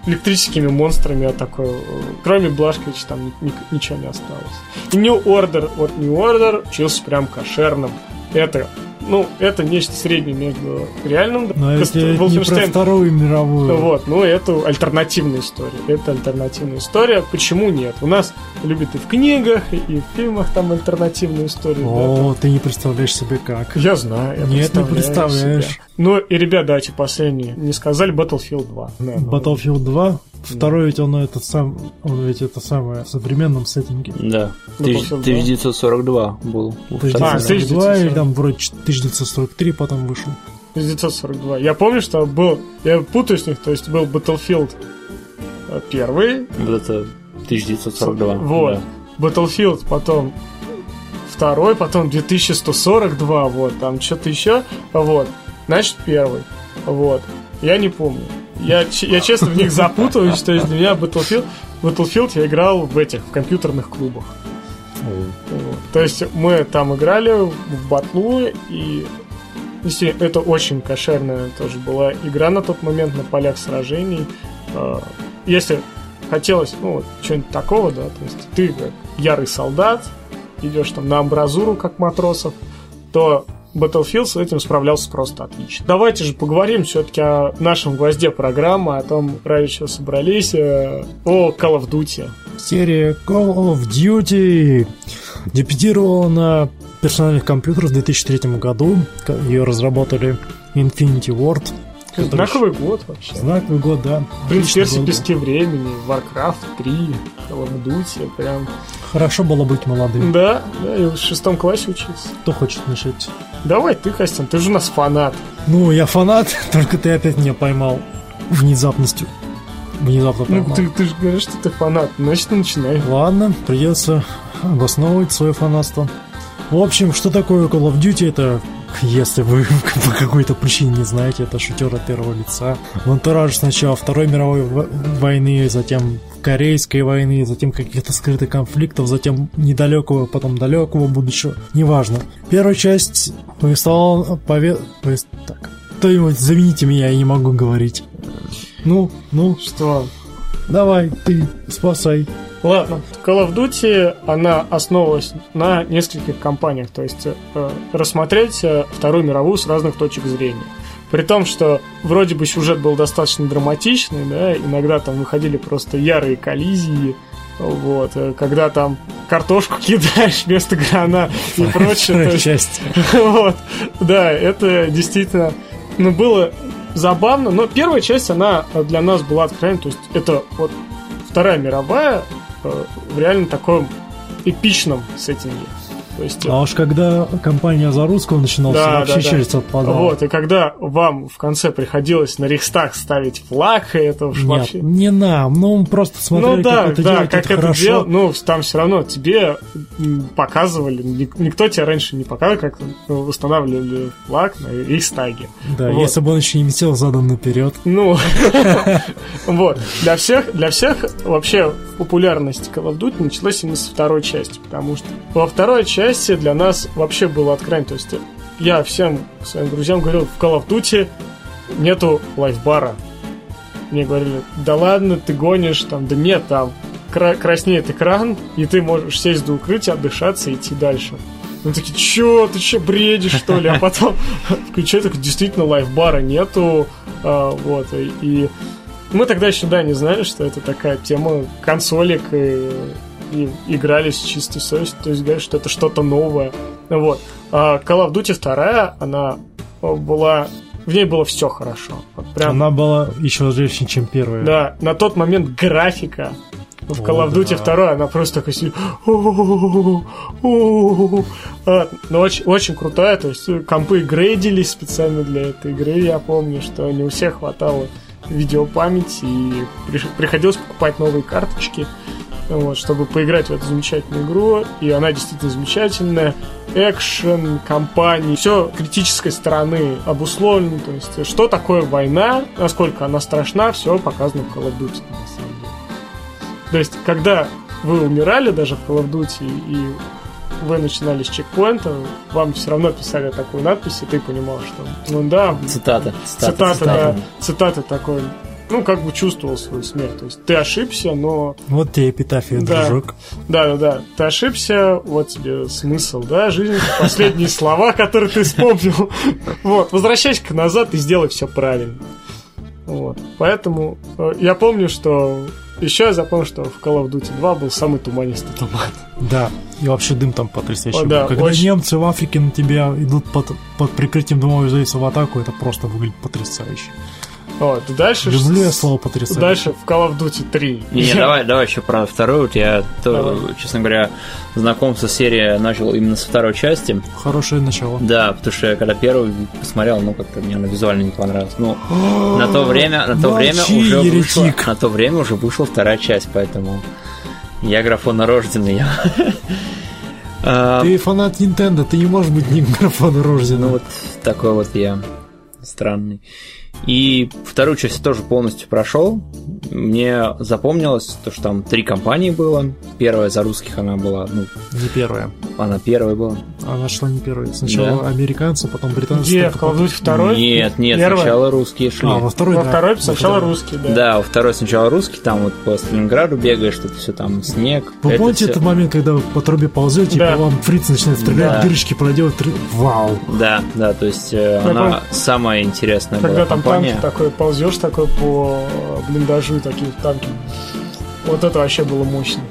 электрическими монстрами, я такой, э, кроме Блашковича там ни- ни- ничего не осталось. New Order, вот New Order учился прям кошерным. Это, ну, это нечто среднее между реальным Но это Каст- не про Вторую мировую. вот, ну это альтернативная история. Это альтернативная история. Почему нет? У нас любят и в книгах, и в фильмах там альтернативную историю. да, там. О, ты не представляешь себе как. Я знаю, я Нет, не представляю представляешь. себя. Ну и, ребят, давайте последние. Не сказали Battlefield 2. наверное. Battlefield 2, второй ведь он этот сам, он ведь это самое в современном сеттинге. Да. Battlefield 1942 был. А, 1942 или 1942. там вроде 1943 потом вышел. 1942. Я помню, что был... Я путаю с них, то есть был Battlefield э, первый, Вот это 1942. Вот. да. Battlefield, потом второй, потом 2142, вот, там что-то еще, вот, значит, первый, вот, я не помню. Я, я честно в них запутываюсь, то есть для меня Battlefield, Battlefield я играл в этих, в компьютерных клубах. Вот. То есть мы там играли в батлу, и это очень кошерная тоже была игра на тот момент на полях сражений. А, Если хотелось, ну, вот, чего-нибудь такого, да, то есть ты как ярый солдат, идешь там на амбразуру, как матросов, то Battlefield с этим справлялся просто отлично. Давайте же поговорим все-таки о нашем гвозде программы, о том, ради чего собрались, э, о Call of Duty. Серия Call of Duty дебютировала на персональных компьютерах в 2003 году. Ее разработали Infinity Ward. Знаковый год вообще. Знаковый год, да. Принц Перси пески времени, Warcraft 3, Call of Duty, прям. Хорошо было быть молодым. Да, да, я в шестом классе учился. Кто хочет начать? Давай ты, Костян, ты же у нас фанат. Ну, я фанат, только ты опять меня поймал внезапностью. Внезапно Ну, поймал. ты, ты же говоришь, что ты фанат, значит, начинай. Ладно, придется обосновывать свое фанатство. В общем, что такое Call of Duty? Это, если вы по какой-то причине не знаете, это шутер от первого лица. В антураже сначала Второй мировой войны, затем Корейской войны, затем каких-то скрытых конфликтов, затем недалекого, потом далекого будущего. Неважно. Первая часть повествовала... Пове... повес- Так. Кто-нибудь замените меня, я не могу говорить. Ну, ну, Что? Давай, ты спасай. Ладно, Call of Duty, она основывалась на нескольких компаниях, то есть э, рассмотреть э, Вторую мировую с разных точек зрения. При том, что вроде бы сюжет был достаточно драматичный, да, иногда там выходили просто ярые коллизии, вот, э, когда там картошку кидаешь вместо гранат и прочее. часть. Вот, да, это действительно, ну, было забавно, но первая часть, она для нас была откровенной, то есть это вот Вторая мировая э, в реально таком эпичном сеттинге. То есть, А уж когда компания за русского начиналась, Да, вообще да, да. челюсть отпадала. вот, и когда вам в конце приходилось на Рейхстаг ставить флаг, и это уж Нет, вообще... не нам, ну просто смотрели, Ну да, как это да, делают, как это хорошо. делал, ну, там все равно тебе показывали, ник- никто тебе раньше не показывал, как устанавливали флаг на Рейхстаге. Да, Вот. если бы он еще не висел задом наперед. Ну, вот. Для всех, для всех вообще популярность Call of Duty началась именно со второй части, потому что во второй части для нас вообще было откровенно. То есть я всем своим друзьям говорил, в Call of Duty нету лайфбара. Мне говорили, да ладно, ты гонишь, там, да нет, там кра- краснеет экран, и ты можешь сесть до укрытия, отдышаться и идти дальше. Мы такие, чё, ты чё, бредишь, что ли? А потом включаю, так действительно лайфбара нету, а, вот, и, и мы тогда еще, да, не знали, что это такая тема консолек, и, и играли с чистой совестью, то есть говорят, что это что-то новое, вот. А Call of Duty 2, она была, в ней было все хорошо, вот прям, Она была еще женщине, чем первая. да, на тот момент графика в Call of Duty да. 2, она просто такая сидит. А, ну, очень, очень крутая, то есть компы грейдились специально для этой игры, я помню, что не у всех хватало видеопамяти, и приходилось покупать новые карточки, вот, чтобы поиграть в эту замечательную игру, и она действительно замечательная. Экшен, компании, все критической стороны обусловлено, то есть что такое война, насколько она страшна, все показано в Call of Duty, на самом деле. То есть, когда вы умирали даже в Call of Duty, и вы начинали с чекпоинта, вам все равно писали такую надпись, и ты понимал, что, ну да, Цитата. цитата, да, цитата такой, ну, как бы чувствовал свою смерть. То есть ты ошибся, но Вот тебе эпитафия, Да. дружок. да, да, да. Ты ошибся, вот тебе смысл, да, жизни, последние слова, которые ты вспомнил. Вот, возвращайся-ка назад и сделай все правильно. Вот. Поэтому э, я помню, что еще я запомнил, что в Call of Duty 2 был самый туманистый туман. Да, и вообще дым там потрясающий. О, был. да, Когда очень. немцы в Африке на тебя идут под, под прикрытием дымовой завесы в атаку, это просто выглядит потрясающе. Вот. Дальше, Люблю я слово потрясающе. дальше в Call of Duty 3. Не, не, давай, давай еще про вторую. Вот Я, то, честно говоря, знакомство с серией начал именно со второй части. Хорошее начало. Да, потому что я когда первую посмотрел, ну как-то мне она визуально не понравилась. Ну, на то время, на то время уже вышла, на то время уже вышла вторая часть, поэтому я графонорожденный. А, Ты фанат Nintendo, ты не можешь быть не графона Ну вот такой вот я странный. И вторую часть тоже полностью прошел. Мне запомнилось то, что там три компании было. Первая за русских она была, ну, Не первая. она первая была. Она шла не первая. Сначала Да. американцы, потом британцы. Где? только В Call of Duty второй? Нет, нет, Первая? сначала русские шли. А, во второй, Во да. второй Во сначала второй. русский, да. Да, во второй сначала русский, там вот по Сталинграду бегаешь, что-то все там снег. Вы Это помните всё- этот момент, когда вы по трубе ползете, Да. и по вам фриц начинает стрелять, Да. дырочки проделать? Вау! Да, да, то есть э, она помню, самая интересная Когда была там. Танки такой, ползешь такой по блиндажу, такие танки. Вот это вообще было мощно.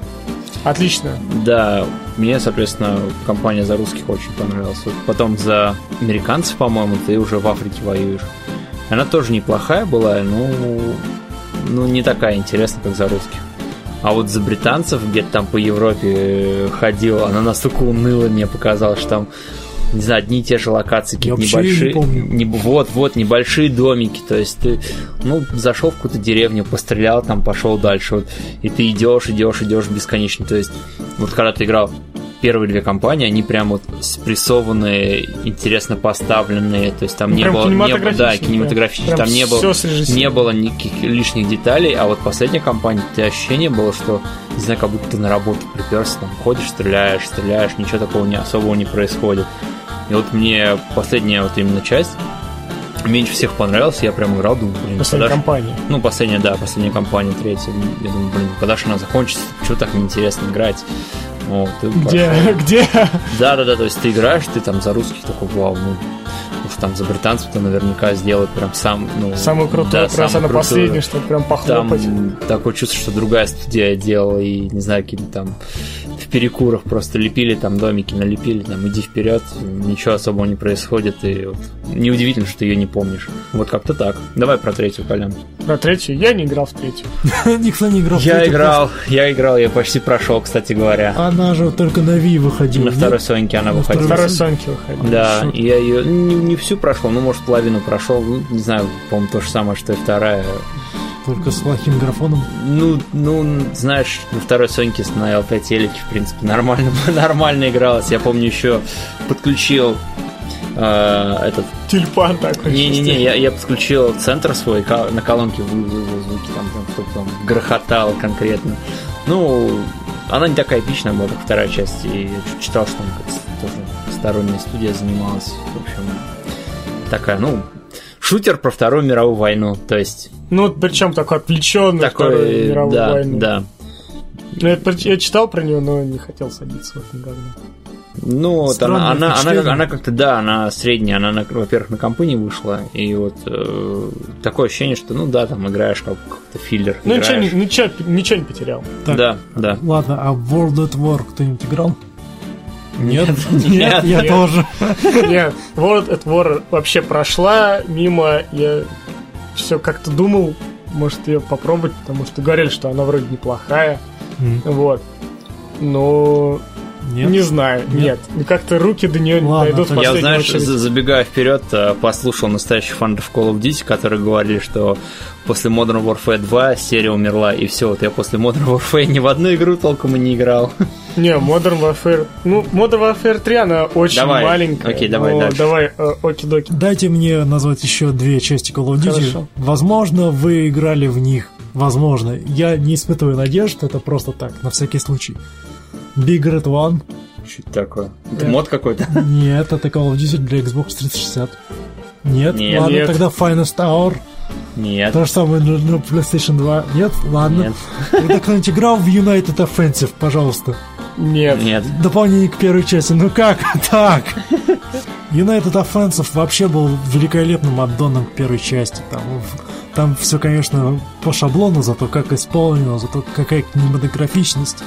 Отлично. Да, мне, соответственно, компания за русских очень понравилась. Потом за американцев, по-моему, ты уже в Африке воюешь. Она тоже неплохая была, но ну, не такая интересная, как за русских. А вот за британцев где-то там по Европе э, ходил, она настолько уныло мне показалась, что там, не знаю, одни и те же локации, какие-то вообще не небольшие. помню. не- вот, вот, небольшие домики. То есть ты, ну, зашел в какую-то деревню, пострелял, там пошел дальше. Вот, и ты идешь, идешь, идешь бесконечно. То есть, вот когда ты играл первые две компании, они прям вот спрессованные, интересно поставленные. То есть там Ну, не было, не было, да, прям Там не было, не было никаких лишних деталей, а вот последняя компания, у тебя ощущение было, что, не знаю, как будто ты на работу приперся, там ходишь, стреляешь, стреляешь, ничего такого не особого не происходит. И вот мне последняя вот именно часть меньше всех понравилась, я прям играл, думаю, блин, Последняя когда ж- компания. ну, последняя, да, последняя компания, третья. Я думаю, блин, когда же она закончится? Почему так неинтересно играть? Вот, Где? пошел. Где? Да, да, да, то есть ты играешь, ты там за русских такой, вау, ну, уж там за британцев ты наверняка сделают прям сам, ну... Самую крутую, да, самую она крутую. последняя, чтобы прям похлопать. Там такое чувство, что другая студия делала, и, не знаю, какие-то там в перекурах просто лепили там домики, налепили, там, иди вперед, ничего особого не происходит, и вот неудивительно, что ты ее не помнишь. Вот как-то так. Давай про третью, Колян. Про третью я не играл в третью. Никто не играл. в Я третью играл, я играл, я почти прошел, кстати говоря. просто. Она же только на Ви выходила. На второй Соньке она На выходила. второй Второй Соньки выходил. Да, я ее не, не всю прошел, ну, может, половину прошел. Ну, не знаю, по-моему, то же самое, что и вторая. Только с плохим графоном. Ну, ну, знаешь, на второй Соньке на LT телеке, в принципе, нормально, нормально игралось. Я помню, еще подключил э, этот... Тюльпан такой. Не-не-не, я, я подключил центр свой, на колонке вы- вызвал звуки, там, там чтобы там грохотало конкретно. Ну, она не такая эпичная была, как вторая часть, и я читал, что там тоже сторонняя студия занималась. В общем, такая, ну, шутер про Вторую мировую войну, то есть Ну, причем такой отвлеченный Вторую такой, мировую да, войну. да. Ну, Я, я читал про нее, но не хотел садиться в этом говно. Ну, вот она, она, она, она как-то, да, она средняя, она, на- во-первых, на компы не вышла, и вот э, такое ощущение, что, ну да, там играешь как какой-то филлер. Ну, ничего, играешь. ничего, ничего не потерял. Так. Да, да. Ладно, а World at War кто-нибудь играл? Нет, я нет. тоже. Нет, World at War вообще прошла мимо. Я все как-то думал, может ее попробовать, потому что говорили, что она вроде неплохая. Вот. Но Нет. не знаю, Нет. нет. Как-то руки до нее не Ладно, дойдут в Я, знаешь, очередь. за- забегая вперед, э, послушал настоящих фанатов Call of Duty, которые говорили, что после Modern Warfare 2 серия умерла, и все, вот я после Modern Warfare ни в одну игру толком и не играл. Не, Modern Warfare... Ну, Modern Warfare 3, она очень Давай. маленькая. Окей, давай но дальше. Давай, э, оки-доки. Дайте мне назвать еще две части Call of Duty. Хорошо. Возможно, вы играли в них. Возможно. Я не испытываю надежд, это просто так, на всякий случай. Big Red One. Что это такое? Это Да. мод какой-то? Нет, это Call of Duty для Xbox 360. Нет? Нет. Ладно, Нет. тогда Finest Hour. Нет. То же самое на, на PlayStation 2. Нет? Ладно. Нет. Тогда кто-нибудь играл в United Offensive, пожалуйста. Нет. Нет. Дополнение к первой части. Ну как так? United Offensive вообще был великолепным аддоном к первой части. Там, там все, конечно, по шаблону, зато как исполнено, зато какая кинематографичность.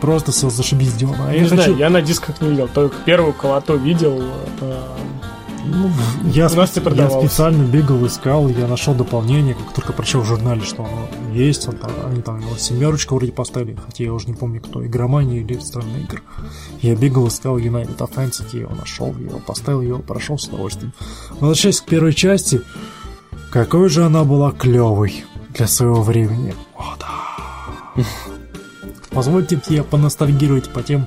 Просто все зашибись сделано. А Не я знаю, хочу... я на дисках не видел, только первую колоту видел. Ну, я, У нас спе- я специально бегал, искал, я нашел дополнение, как только прочел в журнале, что оно есть, он там, они там его семерочку вроде поставили, хотя я уже не помню кто, игромания или странные игры. Я бегал, искал United Offensive, я его нашел, я его поставил, я его прошел с удовольствием. Возвращаясь к первой части, какой же она была клевой для своего времени. О, да. Позвольте мне поностальгировать по тем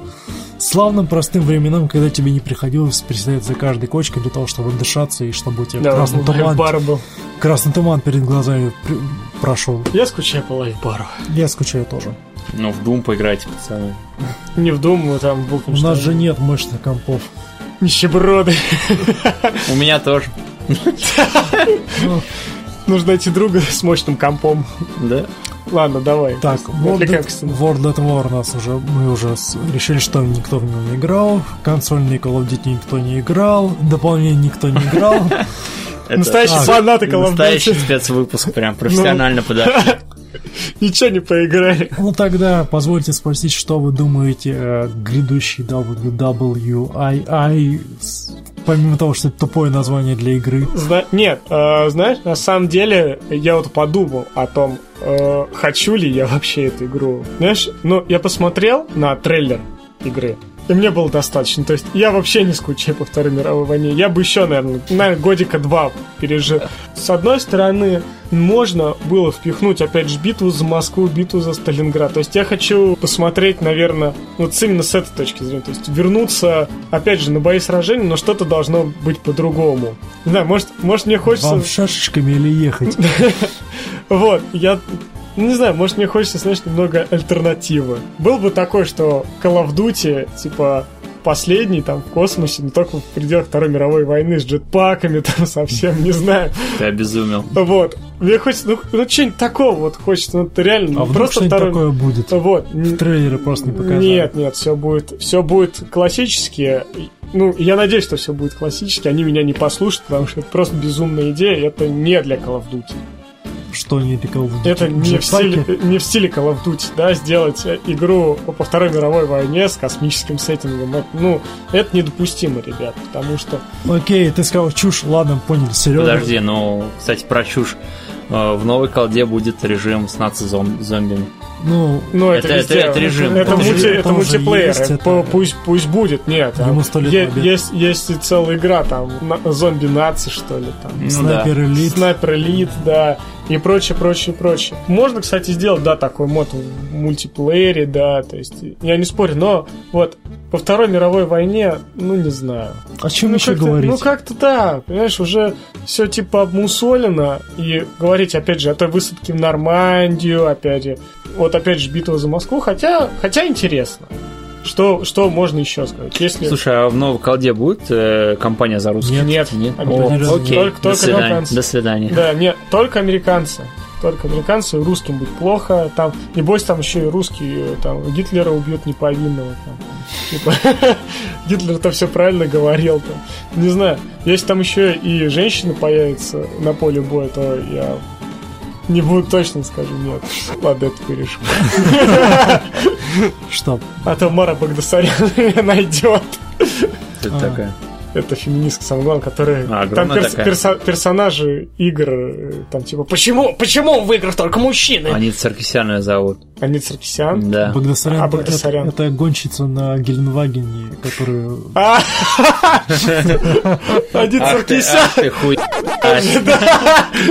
славным простым временам, когда тебе не приходилось приседать за каждой кочкой для того, чтобы дышаться и чтобы у тебя Да, красный туман, был. красный туман перед глазами при- прошел. Я скучаю по лайфбару. Я скучаю тоже. Ну, в Doom поиграйте, пацаны. Не в Думу, там в У нас же нет мощных компов. Нищеброды. У меня тоже. Ну, Нужно найти друга с мощным компом. Да. Ладно, давай. Так, World at, World at War у нас уже, мы уже с- решили, что никто в него не играл, консольный Call of Duty никто не играл, дополнение никто не играл. Это Настоящие А, фанаты Call of настоящий Duty спецвыпуск, прям профессионально подошел. ничего не поиграли. Ну тогда позвольте спросить, что вы думаете о грядущей WWII, помимо того, что это тупое название для игры. Зна- Нет, э, знаешь, на самом деле я вот подумал о том, э, хочу ли я вообще эту игру. Знаешь, ну, я посмотрел на трейлер игры, и мне было достаточно. То есть я вообще не скучаю по Второй мировой войне. Я бы еще, наверное, на годика два пережил. С одной стороны, можно было впихнуть, опять же, битву за Москву, битву за Сталинград. То есть я хочу посмотреть, наверное, вот именно с этой точки зрения. То есть вернуться, опять же, на бои сражений, но что-то должно быть по-другому. Не знаю, может, может мне хочется... Вам шашечками или ехать? Вот, я... ну, Не знаю, может мне хочется, знаешь, немного альтернативы. Был бы такой, что Call of Duty, типа, последний там в космосе, но только в пределах Второй мировой войны с джетпаками там совсем, не знаю. Ты обезумел. Вот. Мне хочется, ну, ну что-нибудь такого вот хочется, ну, это реально, А ну, вдруг просто второй... такое будет? Вот. В трейлере просто не показали. Нет, нет, все будет, все будет классически. Ну, я надеюсь, что все будет классически. Они меня не послушают, потому что это просто безумная идея. Это не для Call of Duty. Что для Call of Duty? Это не в, стиле, не в стиле Call of Duty, да, сделать э, игру по Второй мировой войне с космическим сеттингом. Это, ну, это недопустимо, ребят, потому что... Окей, ты сказал чушь, ладно, понял, Серега. Подожди, ну, кстати, про чушь. Э, В новой колде будет режим с наци-зомбами. Ну, Ну, это, Это- везде. это- это режим. Это, Это мульти- же- это мультиплеер. есть, это Пусть, пусть будет. Нет, Ему сто лет е- побед. есть, есть и целая игра, там, на- зомби-наци, что ли, там. Ну Снайпер да. Элит. Снайпер Элит, да, и прочее, прочее, прочее. Можно, кстати, сделать, да, такой мод в мультиплеере, да, то есть, я не спорю, но вот по Второй мировой войне, ну, не знаю. О чем Ну, еще говорить? Ну, как-то да, понимаешь, уже все типа обмусолено, и говорить, опять же, о той высадке в Нормандию, опять же, вот опять же битва за Москву, хотя, хотя интересно. Что, что можно еще сказать? Если... Слушай, а в новой колде будет э, компания за русских? нет, Нет? американцы. О, окей, Только- до только свидания. американцы. До свидания. Да, нет, только американцы. Только американцы, русским будет плохо. Там, небось, там еще и русские, там, Гитлера убьют неповинного. Там, типа, Гитлер-то все правильно говорил. Там. Не знаю, если там еще и женщина появится на поле боя, то я не буду точно скажу нет. Ладно, это перешу. Что? А то Мара Багдасарян меня найдет. Это такая. Это феминистка, самое главное, которая... А, там перс- перса- персонажи игр, э, там типа, почему, почему в играх только мужчины? Они Царкисян ее зовут. Они Царкисян. Да. Багдасарян, А, это- Багдасарян. Это, гонщица на Геленвагене, которую... А! Ах ты, Царкисян, ах ты хуй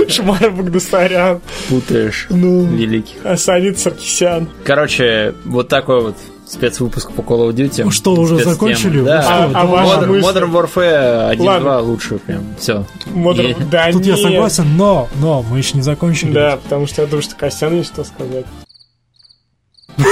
Шмара Багдасарян, путаешь ну, великих. а Санит Царкисян. Короче, вот такой вот спецвыпуск по Call of Duty. Ну что, уже Спецтема. закончили? Да. А- а ваша ладно. Modern? Modern Warfare 1.2 Ладно. лучше прям. Все. Е- Да Тут я нет. согласен, но, но мы еще не закончили. Да, потому что я думаю, что Костян есть что сказать.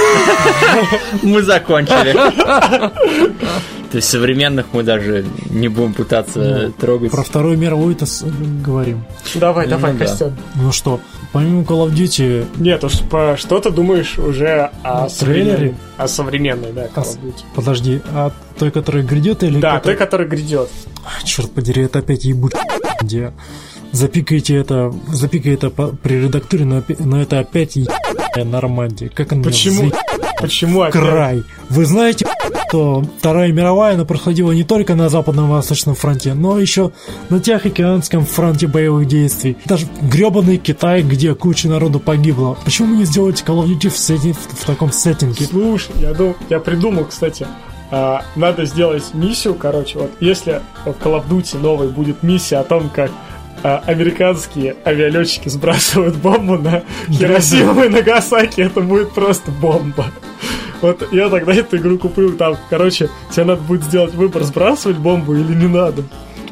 Мы закончили. То есть современных мы даже не будем пытаться Ну, трогать. Про Вторую мировую-то с- говорим. Давай, Ну давай, да. Костян. Ну что, помимо Call of Duty, Нет, уж по что ты думаешь уже о О трейлере? современной, о современной, да, А Call с- of Duty. подожди, а той, которая грядет или... Да, которая- той, который грядет. Черт подери, это опять ебут, где запикаете это, запикай это при редактуре, но, но это опять ебаная Нормандия. Как он меня Почему? заеб- Почему опять? край. Вы знаете, что Вторая мировая, она проходила не только на Западном и Восточном фронте, но еще на Тихоокеанском фронте боевых действий. Даже гребаный Китай, где куча народу погибла. Почему не сделаете Call of Duty в, сети- в таком сеттинге? Слушай, я, дум, я придумал, кстати, а, надо сделать миссию, короче, вот если в Call of Duty новой будет миссия о том, как а, американские авиалетчики сбрасывают бомбу на Хиросиму и Нагасаки, это будет просто бомба. Вот я тогда эту игру купил, там, короче, тебе надо будет сделать выбор, сбрасывать бомбу или не надо.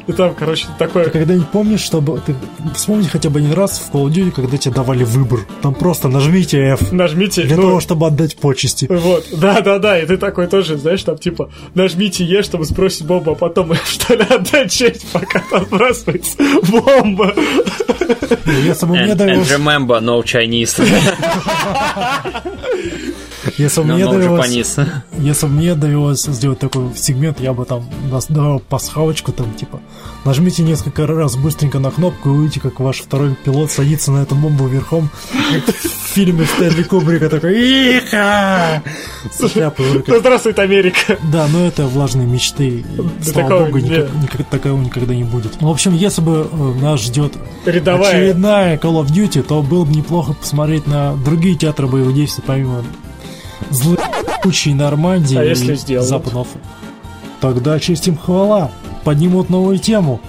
И там, короче, такое... Ты когда-нибудь помнишь, чтобы... Ты вспомни хотя бы один раз в Call of Duty, когда тебе давали выбор. Там просто нажмите F. Нажмите... Для ну, того, чтобы отдать почести. Вот, да-да-да, и ты такой тоже, знаешь, там типа, нажмите Е, чтобы сбросить бомбу, а потом что ли отдать честь, пока там сбрасывается бомба. Если бы мне And, and remember, no Chinese. Если бы мне довелось... Если бы мне довелось сделать такой сегмент, я бы там давал пасхалочку, там, типа, нажмите несколько раз быстренько на кнопку и увидите, как ваш второй пилот садится на эту бомбу верхом, как в фильме Стэнли Кубрика, такой «Иха!» Со шляпой в Ну, руках. здравствует Америка. Да, но это влажные мечты. Слава такого богу, такого никогда не будет. В общем, если бы э, нас ждет очередная Call of Duty, то было бы неплохо посмотреть на другие театры боевых действий, помимо злой Нормандии А если и? Западного. Тогда честь им хвала. Поднимут новую тему.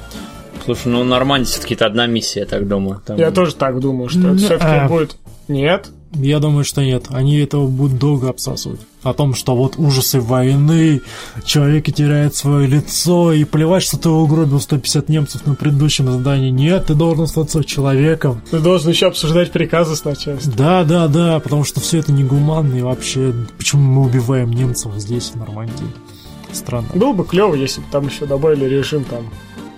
Слушай, ну Нормандия все-таки это одна миссия, я так думаю. Там- Я тоже так думаю, что это все-таки а. будет... Нет? Я думаю, что нет. Они этого будут долго обсасывать. О том, что вот ужасы войны, человек теряет свое лицо, и плевать, что ты угробил 150 немцев на предыдущем задании. Нет, ты должен остаться человеком. Ты должен еще обсуждать приказы с начальством. Да, да, да, потому что все это негуманно и вообще, почему мы убиваем немцев здесь, в Нормандии? Странно. Было бы клево, если бы там еще добавили режим там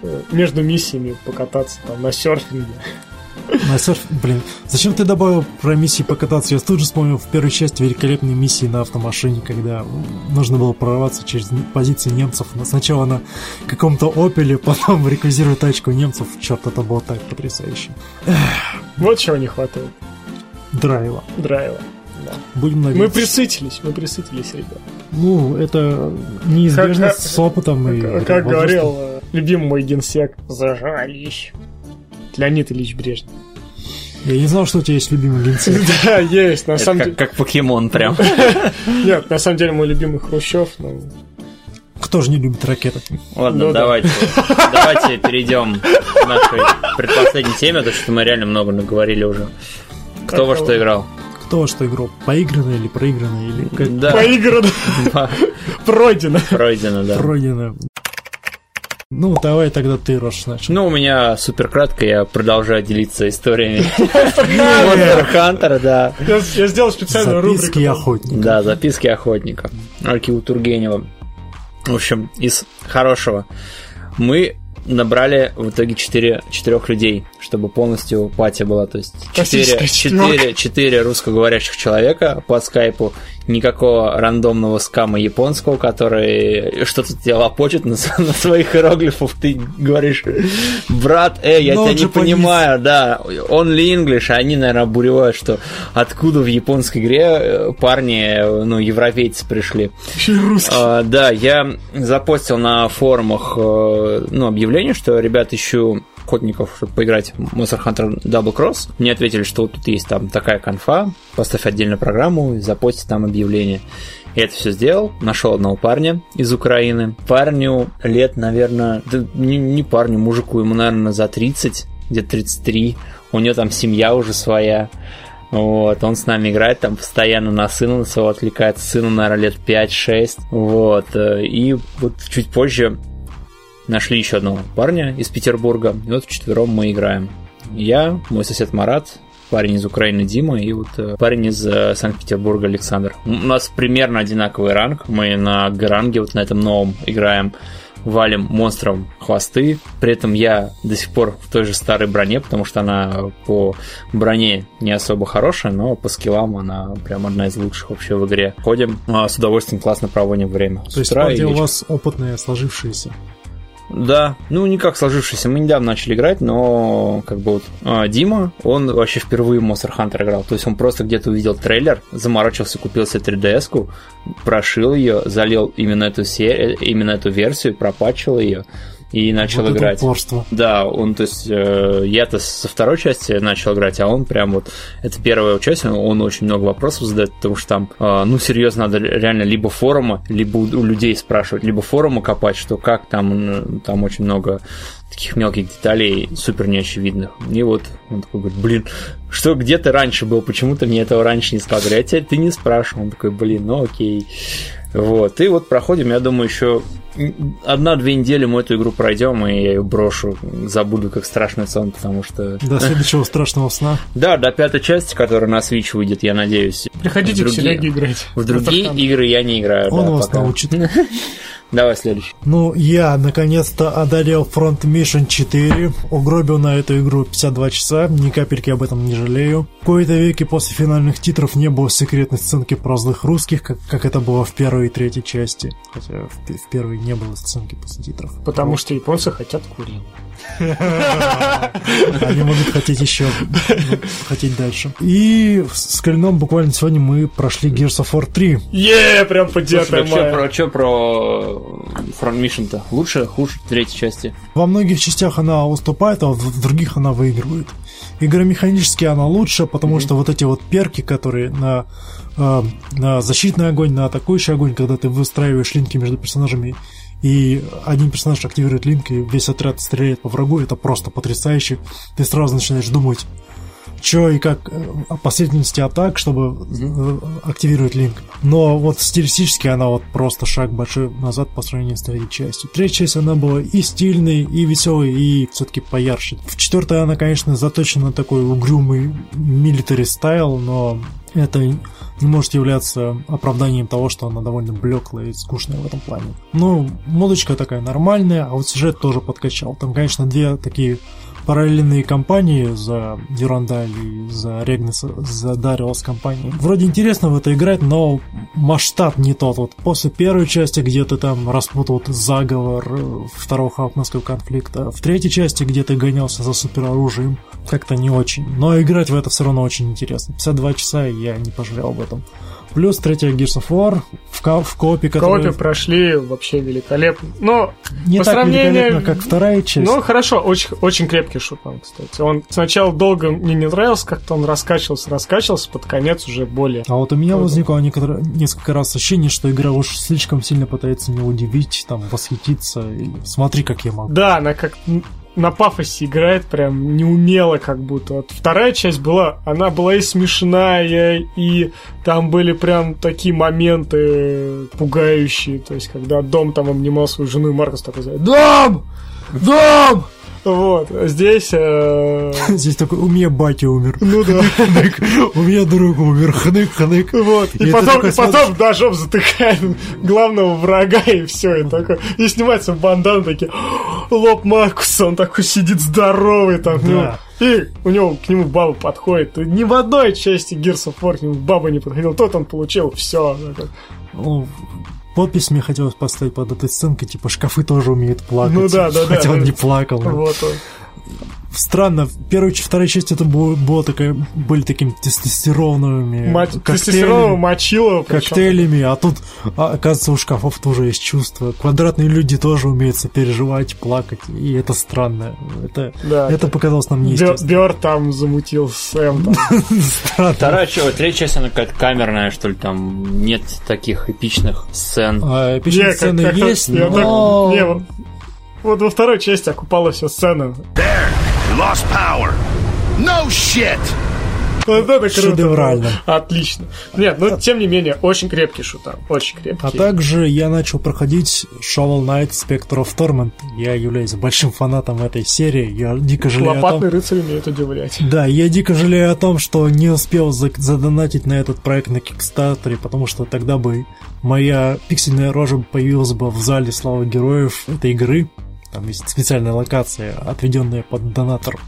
э, между миссиями покататься там на серфинге. Серф... Блин, зачем ты добавил про миссии покататься? Я тут же вспомнил в первой части великолепной миссии на автомашине, когда нужно было прорваться через позиции немцев. Но Сначала на каком-то опеле, потом реквизировать тачку немцев. Черт, это было так потрясающе. Вот чего не хватает. Драйва. Драйва. Да. Будем Мы надеяться. присытились, мы присытились, ребят. Ну, это неизбежность Как- с опытом и Как, как возрастом. говорил э, любимый мой генсек, зажались. Леонид Ильич Брежнев. Я не знал, что у тебя есть любимый генсек. Да, есть, на самом как, деле. как покемон прям. Нет, на самом деле мой любимый Хрущев, ну, Кто же не любит ракеты? Ладно, Ну да. давайте, давайте перейдем к нашей предпоследней теме, потому что мы реально много наговорили уже. Кто во что играл? Кто во что играл? Поигранное или проигранное? Или как Да, поиграно, пройдено. пройдено, да. пройдено? Ну, давай тогда ты, Рош, начал. Ну, у меня супер кратко, я продолжаю делиться историями Monster Hunter, да. Я, сделал специальную Записки рубрику. охотника. Да, записки охотника. Аркиву Тургенева. В общем, из хорошего. Мы набрали в итоге 4, 4 людей, чтобы полностью пати была. То есть 4, Классическая 4, 4 русскоговорящих человека по скайпу. Никакого рандомного скама японского, который что-то тебе лопочет на, на своих иероглифах. Ты говоришь, брат, э, я No тебя не Japanese». понимаю, да, only English, а они, наверное, обуревают, что откуда в японской игре э, парни, э, ну, европейцы пришли. Еще и русский. А, да, я запостил на форумах э, ну, объявление, что ребят ищу охотников, чтобы поиграть в Monster Hunter Double Cross. Мне ответили, что вот тут есть там такая конфа, поставь отдельную программу запости там объявление. Я это все сделал, нашел одного парня из Украины. Парню лет, наверное, да не, не парню, мужику, ему, наверное, за 30, где-то 33. У него там семья уже своя. Вот, он с нами играет, там постоянно на сына на своего отвлекается. Сыну, наверное, лет 5-6. Вот, э, и вот чуть позже нашли еще одного парня из Петербурга. И вот вчетвером мы играем. Я, мой сосед Марат, парень из Украины Дима и вот э, парень из э, Санкт-Петербурга Александр. У нас примерно одинаковый ранг. Мы на Гранге, вот на этом новом играем валим монстрам хвосты. При этом я до сих пор в той же старой броне, потому что она по броне не особо хорошая, но по скиллам она прям одна из лучших вообще в игре. Ходим, а, с удовольствием классно проводим время. То есть партия у вас опытная, сложившаяся. Да, ну не как сложившийся. Мы недавно начали играть, но как бы вот а, Дима, он вообще впервые Monster Hunter играл. То есть он просто где-то увидел трейлер, заморочился, купил себе 3DS-ку, прошил ее, залил именно эту серию, именно эту версию, пропачил ее. И начал вот играть. Упорство. Да, он, то есть, э, я-то со второй части начал играть, а он прям вот, это первая часть, он очень много вопросов задает, потому что там, э, ну, серьезно, надо реально либо форума, либо у, у людей спрашивать, либо форума копать, что как там, там очень много таких мелких деталей, супер неочевидных. И вот он такой говорит, блин, что где ты раньше был, почему ты мне этого раньше не сказал? Я тебя ты не спрашивал. Он такой, блин, ну окей. Вот, и вот проходим, я думаю, еще одна-две недели мы эту игру пройдем, и я ее брошу, забуду как страшный сон, потому что... До следующего страшного сна. Да, до пятой части, которая на Switch выйдет, я надеюсь. Приходите к Селяге играть. В другие игры я не играю. Он вас научит. Давай следующий. Ну, я наконец-то одолел Front Mission 4, угробил на эту игру 52 часа, ни капельки об этом не жалею. В кои-то веки после финальных титров не было секретной сценки про злых русских, как, как это было в первой и третьей части. Хотя в, в первой не было сценки после титров. Потому что японцы хотят курил. Они могут хотеть еще, хотеть дальше. И с Калином буквально сегодня мы прошли Gears of War 3. Е, прям по 9 Слушай, что про, про Front Mission-то? Лучше, хуже третьей части? Во многих частях она уступает, а в других она выигрывает. Игромеханически она лучше, потому что вот эти вот перки, которые на, э, на защитный огонь, на атакующий огонь, когда ты выстраиваешь линки между персонажами, и один персонаж активирует линк, и весь отряд стреляет по врагу, это просто потрясающе. Ты сразу начинаешь думать, что и как э, о последовательности атак, чтобы э, активировать линк. Но вот стилистически она вот просто шаг большой назад по сравнению с третьей частью. Третья часть она была и стильной, и веселой, и все-таки поярче. В четвертой она, конечно, заточена на такой угрюмый милитари стайл, но это не может являться оправданием того, что она довольно блеклая и скучная в этом плане. Ну, модочка такая нормальная, а вот сюжет тоже подкачал. Там, конечно, две такие параллельные компании за Дюрандаль и за Регнес, за Дариос компании. Вроде интересно в это играть, но масштаб не тот. Вот после первой части, где ты там распутал заговор э, второго хаупманского конфликта, в третьей части, где ты гонялся за супероружием, как-то не очень. Но играть в это все равно очень интересно. 52 часа я не пожалел об этом. Плюс третья Gears of War в, ко- в копе, В который коопе прошли вообще великолепно. Но не по так сравнению- великолепно, как вторая часть. Ну, хорошо, очень, очень крепкий шутан, кстати. Он сначала долго мне не нравился, как-то он раскачивался, раскачивался, под конец уже более. А вот у меня возникло некоторое, несколько раз ощущение, что игра уж слишком сильно пытается меня удивить, там, восхититься. Или смотри, как я могу. Да, она как на пафосе играет прям неумело как будто. Вот вторая часть была, она была и смешная, и там были прям такие моменты пугающие. То есть, когда Дом там обнимал свою жену, и Маркус такой говорит, Дом! Дом! Вот, здесь... э, Здесь такой, у меня батя умер. Ну да. Хнык, у меня друг умер. Хнык, хнык. Вот, и, И потом, и потом ножом затыкает главного врага, и все, и такой, и снимается в бандан, такие, лоб Маркуса, он такой сидит здоровый там. Да. и у него к нему баба подходит. И Ни в одной части Gears of War к нему баба не подходила, тот он получил, все. Ну, Подпись мне хотелось поставить под этой сценкой, типа шкафы тоже умеют плакать. Ну да, да, да, Хотя он да. не плакал. Вот он. Странно, в первой и второй части это было, было такая, были такими тестостероновыми коктейлями. причем. коктейлями, а тут, а, оказывается, у шкафов тоже есть чувства. Квадратные люди тоже умеют сопереживать, плакать, и это странно. Это, Да, это показалось нам неестественно. Бёрд там замутил Сэм. там. Вторая, чё, третья часть, она какая-то камерная, что ли, там нет таких эпичных сцен. А, эпичные Не, как- сцены есть, так- но... не, вот- Вот во второй части окупала все сцена. Lost power. No shit! Вот это круто. Шедеврально. Отлично. Нет, ну тем не менее, очень крепкий шутан. Очень крепкий. А также я начал проходить Shovel Knight Spectre of Torment. Я являюсь большим фанатом этой серии. Я дико жалею о том... Лопатный рыцарь умеет удивлять. Да, я дико жалею о том, что не успел за- задонатить на этот проект на Кикстартере, потому что тогда бы моя пиксельная рожа появилась бы в зале славы героев этой игры. Там есть специальная локация, отведенная под донатор,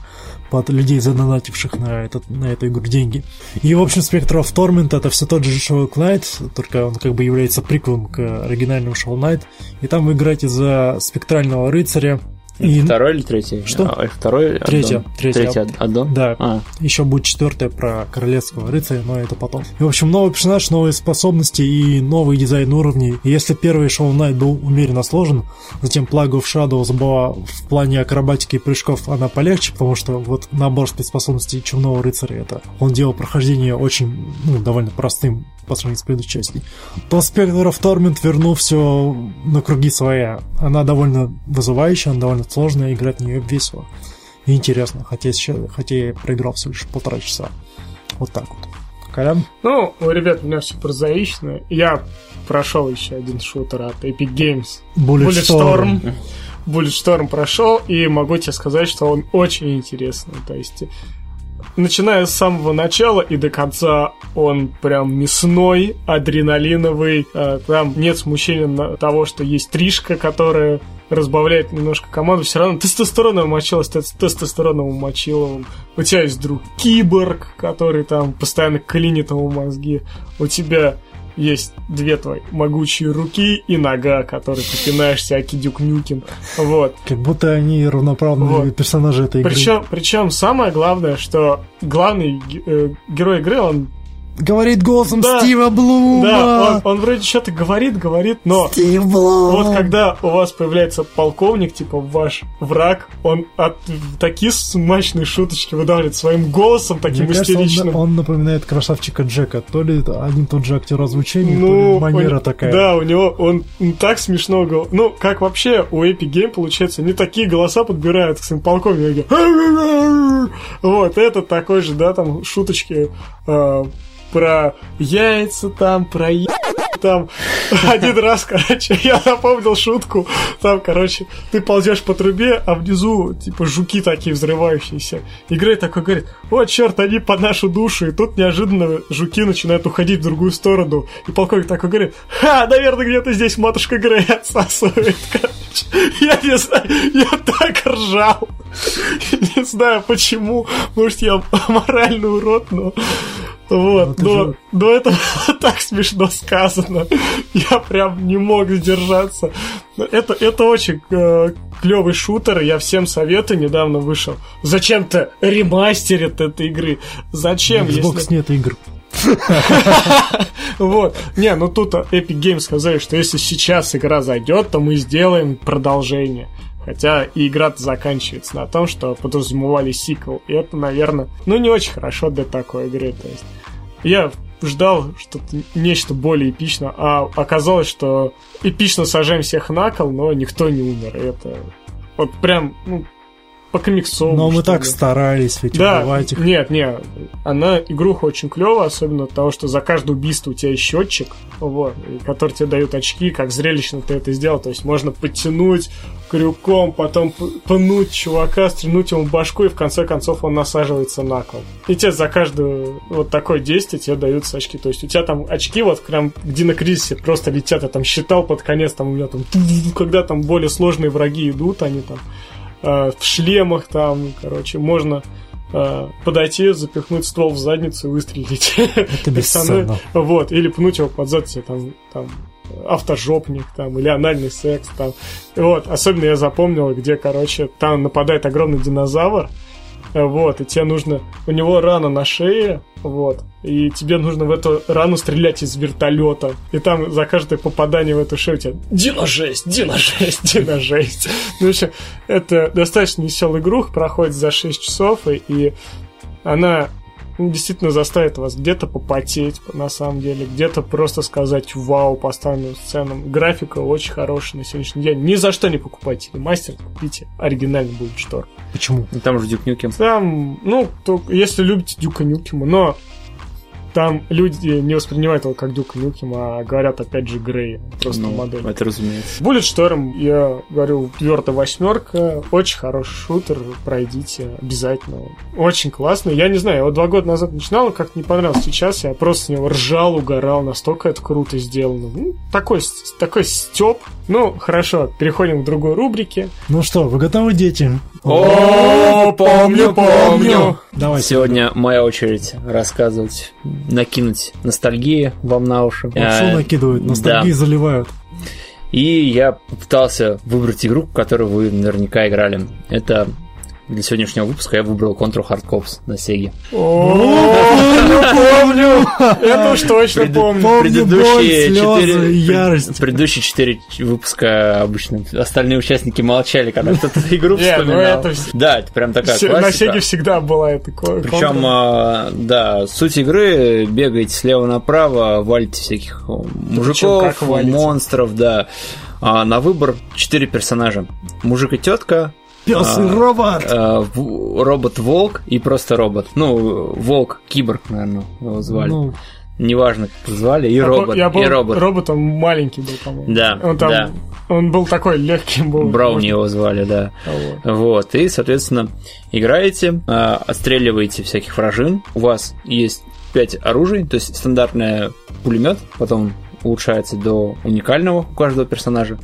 под людей, задонативших на, этот, на эту игру деньги. И, в общем, Spectre of Torment это все тот же Shovel Knight, только он как бы является приквелом к оригинальному Shovel Knight. И там вы играете за спектрального рыцаря, И- Второй или третий? Что? А, второй Третий, аддон. третий Третий ад- ад- аддон? Да, А, еще будет четвертая про королевского рыцаря, но это потом. И, в общем, новый персонаж, новые способности и новый дизайн уровней. И если первый Show Knight был умеренно сложен, затем Plague of Shadows была в плане акробатики и прыжков она полегче, потому что вот набор спецспособностей Чумного рыцаря это он делал прохождение очень, ну, довольно простым по сравнению с предыдущей частью, то Spectre of Torment вернул все на круги своя. Она довольно вызывающая, она довольно сложная, играть в нее весело и интересно, хотя, сейчас, хотя я проиграл всего лишь полтора часа. Вот так вот. Колян? Ну, ребят у меня все прозаично. Я прошел еще один шутер от Epic Games. Bulletstorm. Bulletstorm прошел, и могу тебе сказать, что он очень интересный. То есть, начиная с самого начала и до конца, он прям мясной, адреналиновый. Э, Там нет смущения на того, что есть тришка, которая разбавляет немножко команду. Все равно тестостероном мочилась, тестостероном умочиловым. У тебя есть друг киборг, который там постоянно клинит ему мозги. У тебя есть две твои могучие руки и нога, которой ты пинаешься, аки Дюк Нюкин. Вот. Как будто они равноправные Вот. персонажи этой игры. Причем, причем самое главное, что главный э, герой игры, он, Говорит голосом Да. Стива Блума! да, он, он вроде что-то говорит, говорит, но Стив Блум! вот когда у вас появляется полковник, типа ваш враг, он от такие смачные шуточки выдавливает своим голосом, таким Мне кажется, он, истеричным. он напоминает красавчика Джека. То ли это один тот же актер озвучения, Ну, то ли манера у- такая. Да, у него он так смешно говорит. Ну, как вообще у Epic Game получается, не такие голоса подбирают к своим полковникам. Вот, это такой же, да, там шуточки э, про яйца там, про е- там. Один раз, короче, я запомнил шутку. Там, короче, ты ползешь по трубе, а внизу, типа, жуки такие взрывающиеся. И Грей такой говорит, о, черт, они под нашу душу. И тут неожиданно жуки начинают уходить в другую сторону. И полковник такой говорит, ха, наверное, где-то здесь матушка Грей отсасывает. Короче, я не знаю, я так ржал. Не знаю почему. Может, я моральный урод, но... Вот, ты но, же- но это так смешно сказано. Я прям не мог сдержаться. Это, это очень э, клевый шутер, я всем советую, недавно вышел. Зачем-то ремастерит этой игры. Зачем, Xbox если... нет игр. Вот. Не, ну тут Epic Games сказали, что если сейчас игра зайдет, то мы сделаем продолжение. Хотя и игра-то заканчивается на том, что подразумевали сиквел. И это, наверное, ну не очень хорошо для такой игры. То есть я ждал что-то нечто более эпичное, а оказалось, что эпично сажаем всех на кол, но никто не умер. И это вот прям, ну, по комиксовому. Но мы так ли. старались, ведь Да, убивать их. нет, нет, она игруха очень клевая, особенно от того, что за каждое убийство у тебя есть счетчик, вот, который тебе дают очки, как зрелищно ты это сделал, то есть можно подтянуть крюком, потом пнуть чувака, стрельнуть ему башку, и в конце концов он насаживается на кол. И тебе за каждое вот такое действие тебе даются очки, то есть у тебя там очки вот прям где на кризисе просто летят, я там считал под конец, там у меня там, когда там более сложные враги идут, они там э, в шлемах там, короче, можно э, подойти, запихнуть ствол в задницу и выстрелить. Это бесценно. Вот, или пнуть его под зад, тебе там, там автожопник там, или анальный секс там. Вот, особенно я запомнил, где, короче, там нападает огромный динозавр, вот, и тебе нужно... У него рана на шее, вот, и тебе нужно в эту рану стрелять из вертолета. И там за каждое попадание в эту шею у тебя диножесть, диножесть, диножесть. Ну, в это достаточно веселый игруха, проходит за 6 часов, и, и она действительно заставит вас где-то попотеть, на самом деле, где-то просто сказать вау поставленным сценам. Графика очень хорошая на сегодняшний день. Ни за что не покупайте ремастер, купите оригинальный Bulletstorm. Почему? Там же Duke Nukem. Там, ну, только если любите Дюка Нюкема, но там люди не воспринимают его как Дюка Нюкема, а говорят опять же Грей, просто Ну, модель. это разумеется. Bulletstorm, я говорю, твердая восьмерка, очень хороший шутер, пройдите обязательно. Очень классный. Я не знаю, я его два года назад начинал, как не понравилось. Сейчас я просто с него ржал, угорал, настолько это круто сделано. Ну, такой, такой степ. Ну, хорошо, переходим к другой рубрике. Ну что, вы готовы, дети? О, помню, помню. Давайте. Сегодня моя очередь рассказывать, накинуть ностальгии вам на уши. Лапшу А, накидывают, ностальгии да. заливают. И я попытался выбрать игру, в которую вы наверняка играли. Это для сегодняшнего выпуска я выбрал Control Hard Cops на Sega. Помню, помню. Это уж точно помню. Предыдущие четыре, ярость. предыдущие четыре выпуска обычно остальные участники молчали, когда кто-то игру ну вспоминал. это вс- Да, это прям такая Все- На классика. Сеге всегда была эта ко- Причем, а, да, суть игры бегаете слева направо, валите всяких о, мужиков, монстров, да. А на выбор четыре персонажа. Мужик и тетка, Пес и А, робот. э, в- робот-волк и просто робот. Ну, волк, киборг, наверное, его звали. Ну, Неважно, как звали, и Я робот, Я был и робот. роботом маленький был, по-моему. Да, Он там, да. он был такой легкий был. Брауни его звали, да. Вот. Вот, и, соответственно, играете, а, отстреливаете всяких вражин. У вас есть 5 оружий, то есть стандартный пулемет, потом улучшается до уникального у каждого персонажа,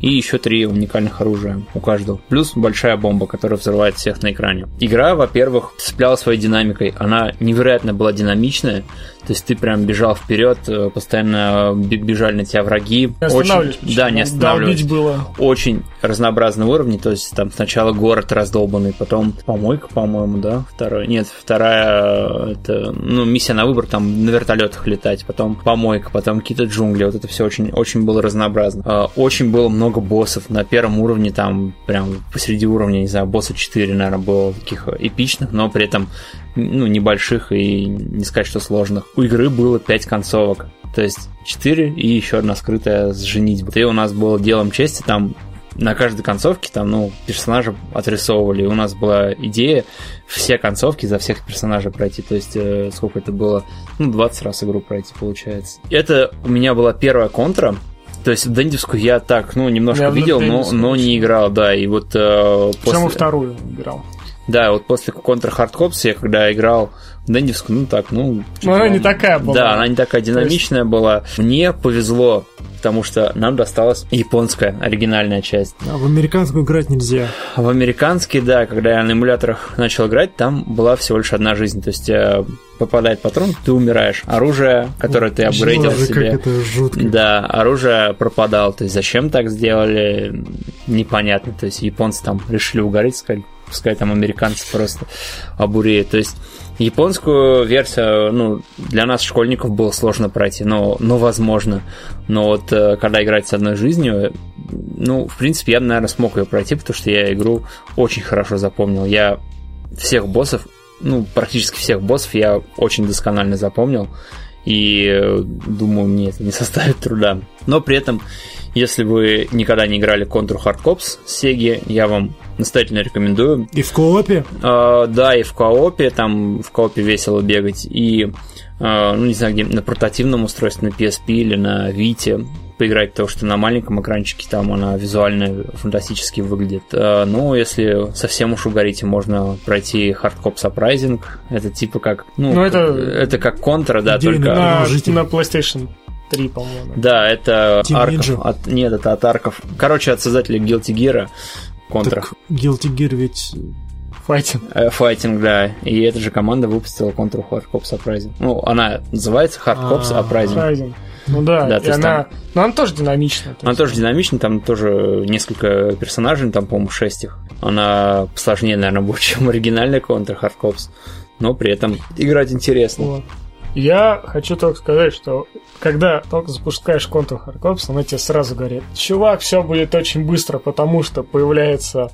и еще три уникальных оружия у каждого. Плюс большая бомба, которая взрывает всех на экране. Игра, во-первых, цепляла своей динамикой. Она невероятно была динамичная. То есть ты прям бежал вперед, постоянно б- бежали на тебя враги. Не останавливались. Очень, да, не останавливались было. очень разнообразные уровни, то есть там сначала город раздолбанный, потом помойка, по-моему, да, второй, нет, вторая, это, ну, миссия на выбор, там на вертолетах летать, потом помойка, потом какие-то джунгли, вот это все очень, очень было разнообразно. А, Очень было много боссов, на первом уровне там прям посреди уровня, не знаю, босса 4, наверное, было таких эпичных, но при этом ну, небольших и не сказать, что сложных. У игры было 5 концовок. То есть 4 и еще одна скрытая с женитьбой. И у нас было делом чести, там на каждой концовке там, ну, персонажа отрисовывали. И у нас была идея все концовки за всех персонажей пройти. То есть, э, сколько это было? Ну, 20 раз игру пройти, получается. Это у меня была первая контра. То есть в Дендевскую я так, ну, немножко Я видел, но, но не играл, да. И вот э, после... вторую играл. Да, вот после Contra Hard Cops я когда играл в Дендевскую, ну так, ну... Но она типа, не такая была. Да, она не такая динамичная была. Мне повезло, потому что нам досталась японская оригинальная часть. а в американскую играть нельзя. В американский, да, когда я на эмуляторах начал играть, там была всего лишь одна жизнь. То есть э, попадает патрон, ты умираешь. Оружие, которое ты апгрейдил Боже, себе... как это жутко. Да, оружие пропадало. То есть зачем так сделали, непонятно. То есть японцы там решили угореть, сказали, пускай там американцы просто обуреют. То есть японскую версию, ну, для нас, школьников, было сложно пройти, но, но возможно. Но вот э, когда играть с одной жизнью, ну, в принципе, я, наверное, смог ее пройти, потому что я игру очень хорошо запомнил. Я всех боссов, ну, практически всех боссов я очень досконально запомнил. И э, думаю, мне это не составит труда. Но при этом, если вы никогда не играли Contour Hard Cops с Sega, я вам настоятельно рекомендую. И в коопе? А, да, и в коопе, там в коопе весело бегать, и, а, ну, не знаю, где, на портативном устройстве, на PSP или на Vita поиграть, потому что на маленьком экранчике там она визуально фантастически выглядит. А, ну, если совсем уж угорите, можно пройти Hard Cops Uprising, это типа как, ну, Ну, как- это- это как контра, да, только... На, на PlayStation 3, по-моему. Да, это Team Арков. Ninja. От- нет, это от Арков. Короче, от создателей Guilty Gear. Контра. Так Guilty Gear ведь... Файтинг. Э, Файтинг, да. И эта же команда выпустила Contra Hard Cops Uprising. Ну, она называется Hard Cops А, Uprising. Файтинг. Ну да, Да, и то она... Но она тоже динамичная. то Она тоже динамичная, там тоже несколько персонажей, там, по-моему, шесть их. Она сложнее, наверное, будет, чем оригинальная Contra Hard Cops. Но при этом играть интересно. Вот. Я хочу только сказать, что когда только запускаешь Hard Cops, она тебе сразу говорит, чувак, все будет очень быстро, потому что появляется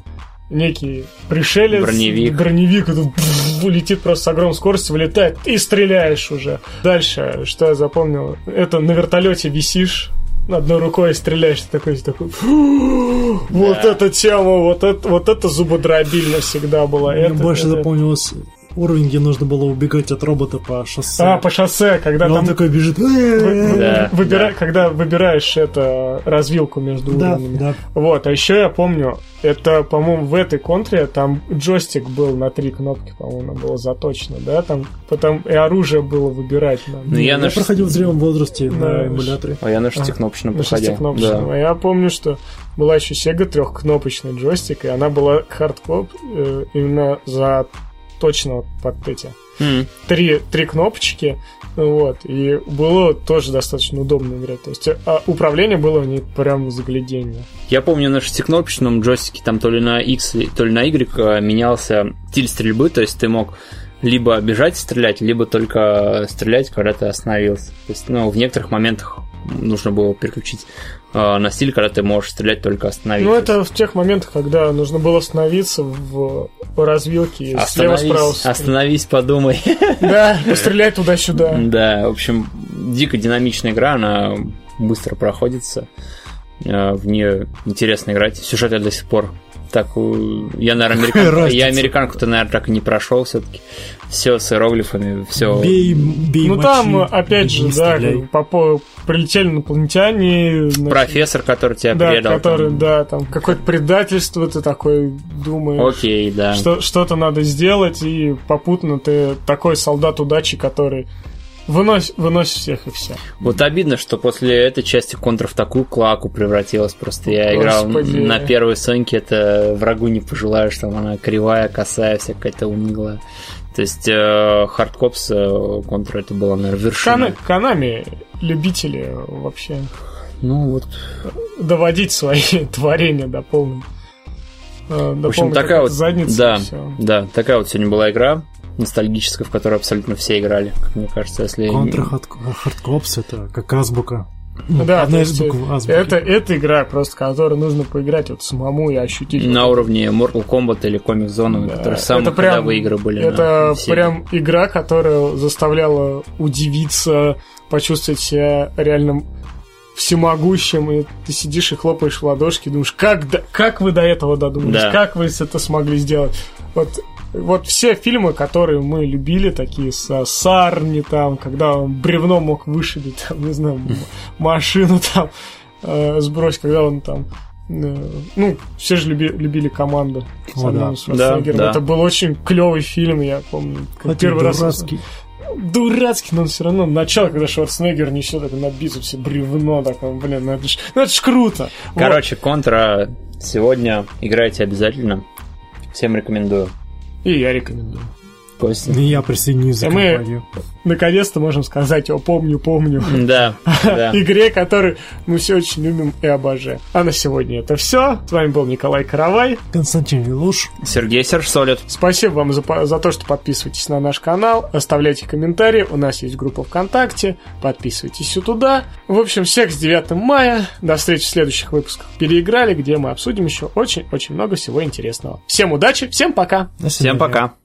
некий пришелец, Броневик. броневик и тут бф, летит просто с огромной скоростью, вылетает, и стреляешь уже. Дальше, что я запомнил, это на вертолете висишь, одной рукой стреляешь, ты такой, такой «Фу, вот Да. эта тема, вот это, вот это зубодробильно всегда была. Мне Это- больше это- запомнилось уровень, где нужно было убегать от робота по шоссе. А, по шоссе, когда И он там такой бежит. Да, выбира- да. Когда выбираешь это развилку между Да, уровнями. да. Вот, а еще я помню, это, по-моему, в этой контре там джойстик был на три кнопки, по-моему, было заточено, да, там потом и оружие было выбирать надо. Ну, я Я на шест- проходил в зрелом возрасте Да, на эмуляторе. А я на шестикнопочном на проходил. шестикнопочном. Да. А я помню, что была еще Sega трехкнопочный джойстик, и она была Hard Corps э, именно заточена под эти М. три, три кнопочки, вот, и было тоже достаточно удобно играть. То есть а, управление было не прям загляденье. Я помню на шестикнопочном джойстике там то ли на X, то ли на Y э, менялся стиль стрельбы, то есть ты мог либо бежать и стрелять, либо только стрелять, когда ты остановился. То есть, ну, в некоторых моментах нужно было переключить э, на стиль, когда ты можешь стрелять только остановившись. Ну, это в тех моментах, когда нужно было остановиться в развилке Остановись, справа. остановись, подумай. Да, пострелять туда-сюда. Да, в общем, дико динамичная игра, она быстро проходится. Э, В нее интересно играть. Сюжет я до сих пор так... э, Я, наверное, американку, я американку-то, наверное, так и не прошел все-таки. Все с иероглифами, все... Бей, бей, Ну мочи, там, опять же, да, попо- прилетели инопланетяне. значит, Профессор, который тебя Да, предал. который, там. да, там какое-то предательство, ты такой думаешь. Окей, да. что, что-то надо сделать, и попутно ты такой солдат удачи, который выносит, выносит всех и все. Вот обидно, что после этой части контр в такую клаку превратилась. Просто я играл Господи. на первой Соньке, это врагу не пожелаешь, там она кривая, косая, вся какая-то унылая. То есть э, Hard Corps э, контр это была, наверное, вершина. Кона- Konami любители вообще Ну вот, доводить свои творения до полной. э, До в общем, такая вот, задницы. да, да, такая вот сегодня была игра ностальгическая, в которой абсолютно все играли, как мне кажется, если... Contra Hard Corps это как азбука. Ну, Да, одна из есть, букв азбуки. Это, это игра, просто которую нужно поиграть вот самому и ощутить. На вот уровне Mortal Kombat или Comic Zone, Да, которые самые это прям- ходовые игры были. Это прям игра, которая заставляла удивиться, почувствовать себя реальным всемогущим, и ты сидишь и хлопаешь в ладошки, думаешь, как, как вы до этого додумались, Да. как вы это смогли сделать. Вот, вот все фильмы, которые мы любили, такие со Сарни, там, когда он бревно мог вышибить, там, не знаю, машину там э, сбросить, когда он там э, ну, все же люби- любили команду с О, да. Да, да. Это был очень клевый фильм, я помню. как Хотя первый раз дурацкий. дурацкий, но он все равно начало, когда Шварценеггер несет это на бицепсе бревно, такое, блин, ну это ж, ну это ж круто. Вот. Короче, контра сегодня играйте обязательно. Всем рекомендую. И я рекомендую. Костя. И я присоединюсь за А мы- компанию. Наконец-то можем сказать, о, помню, помню. Да, да. Игре, которую мы все очень любим и обожаем. А на сегодня это все. С вами был Николай Каравай. Константин Вилуш. Сергей Сержсолид. Спасибо вам за, то, что подписываетесь на наш канал, оставляйте комментарии, у нас есть группа ВКонтакте, подписывайтесь и туда. В общем, всех с 9 мая, до встречи в следующих выпусках «Переиграли», где мы обсудим еще очень-очень много всего интересного. Всем удачи, всем пока! Всем пока.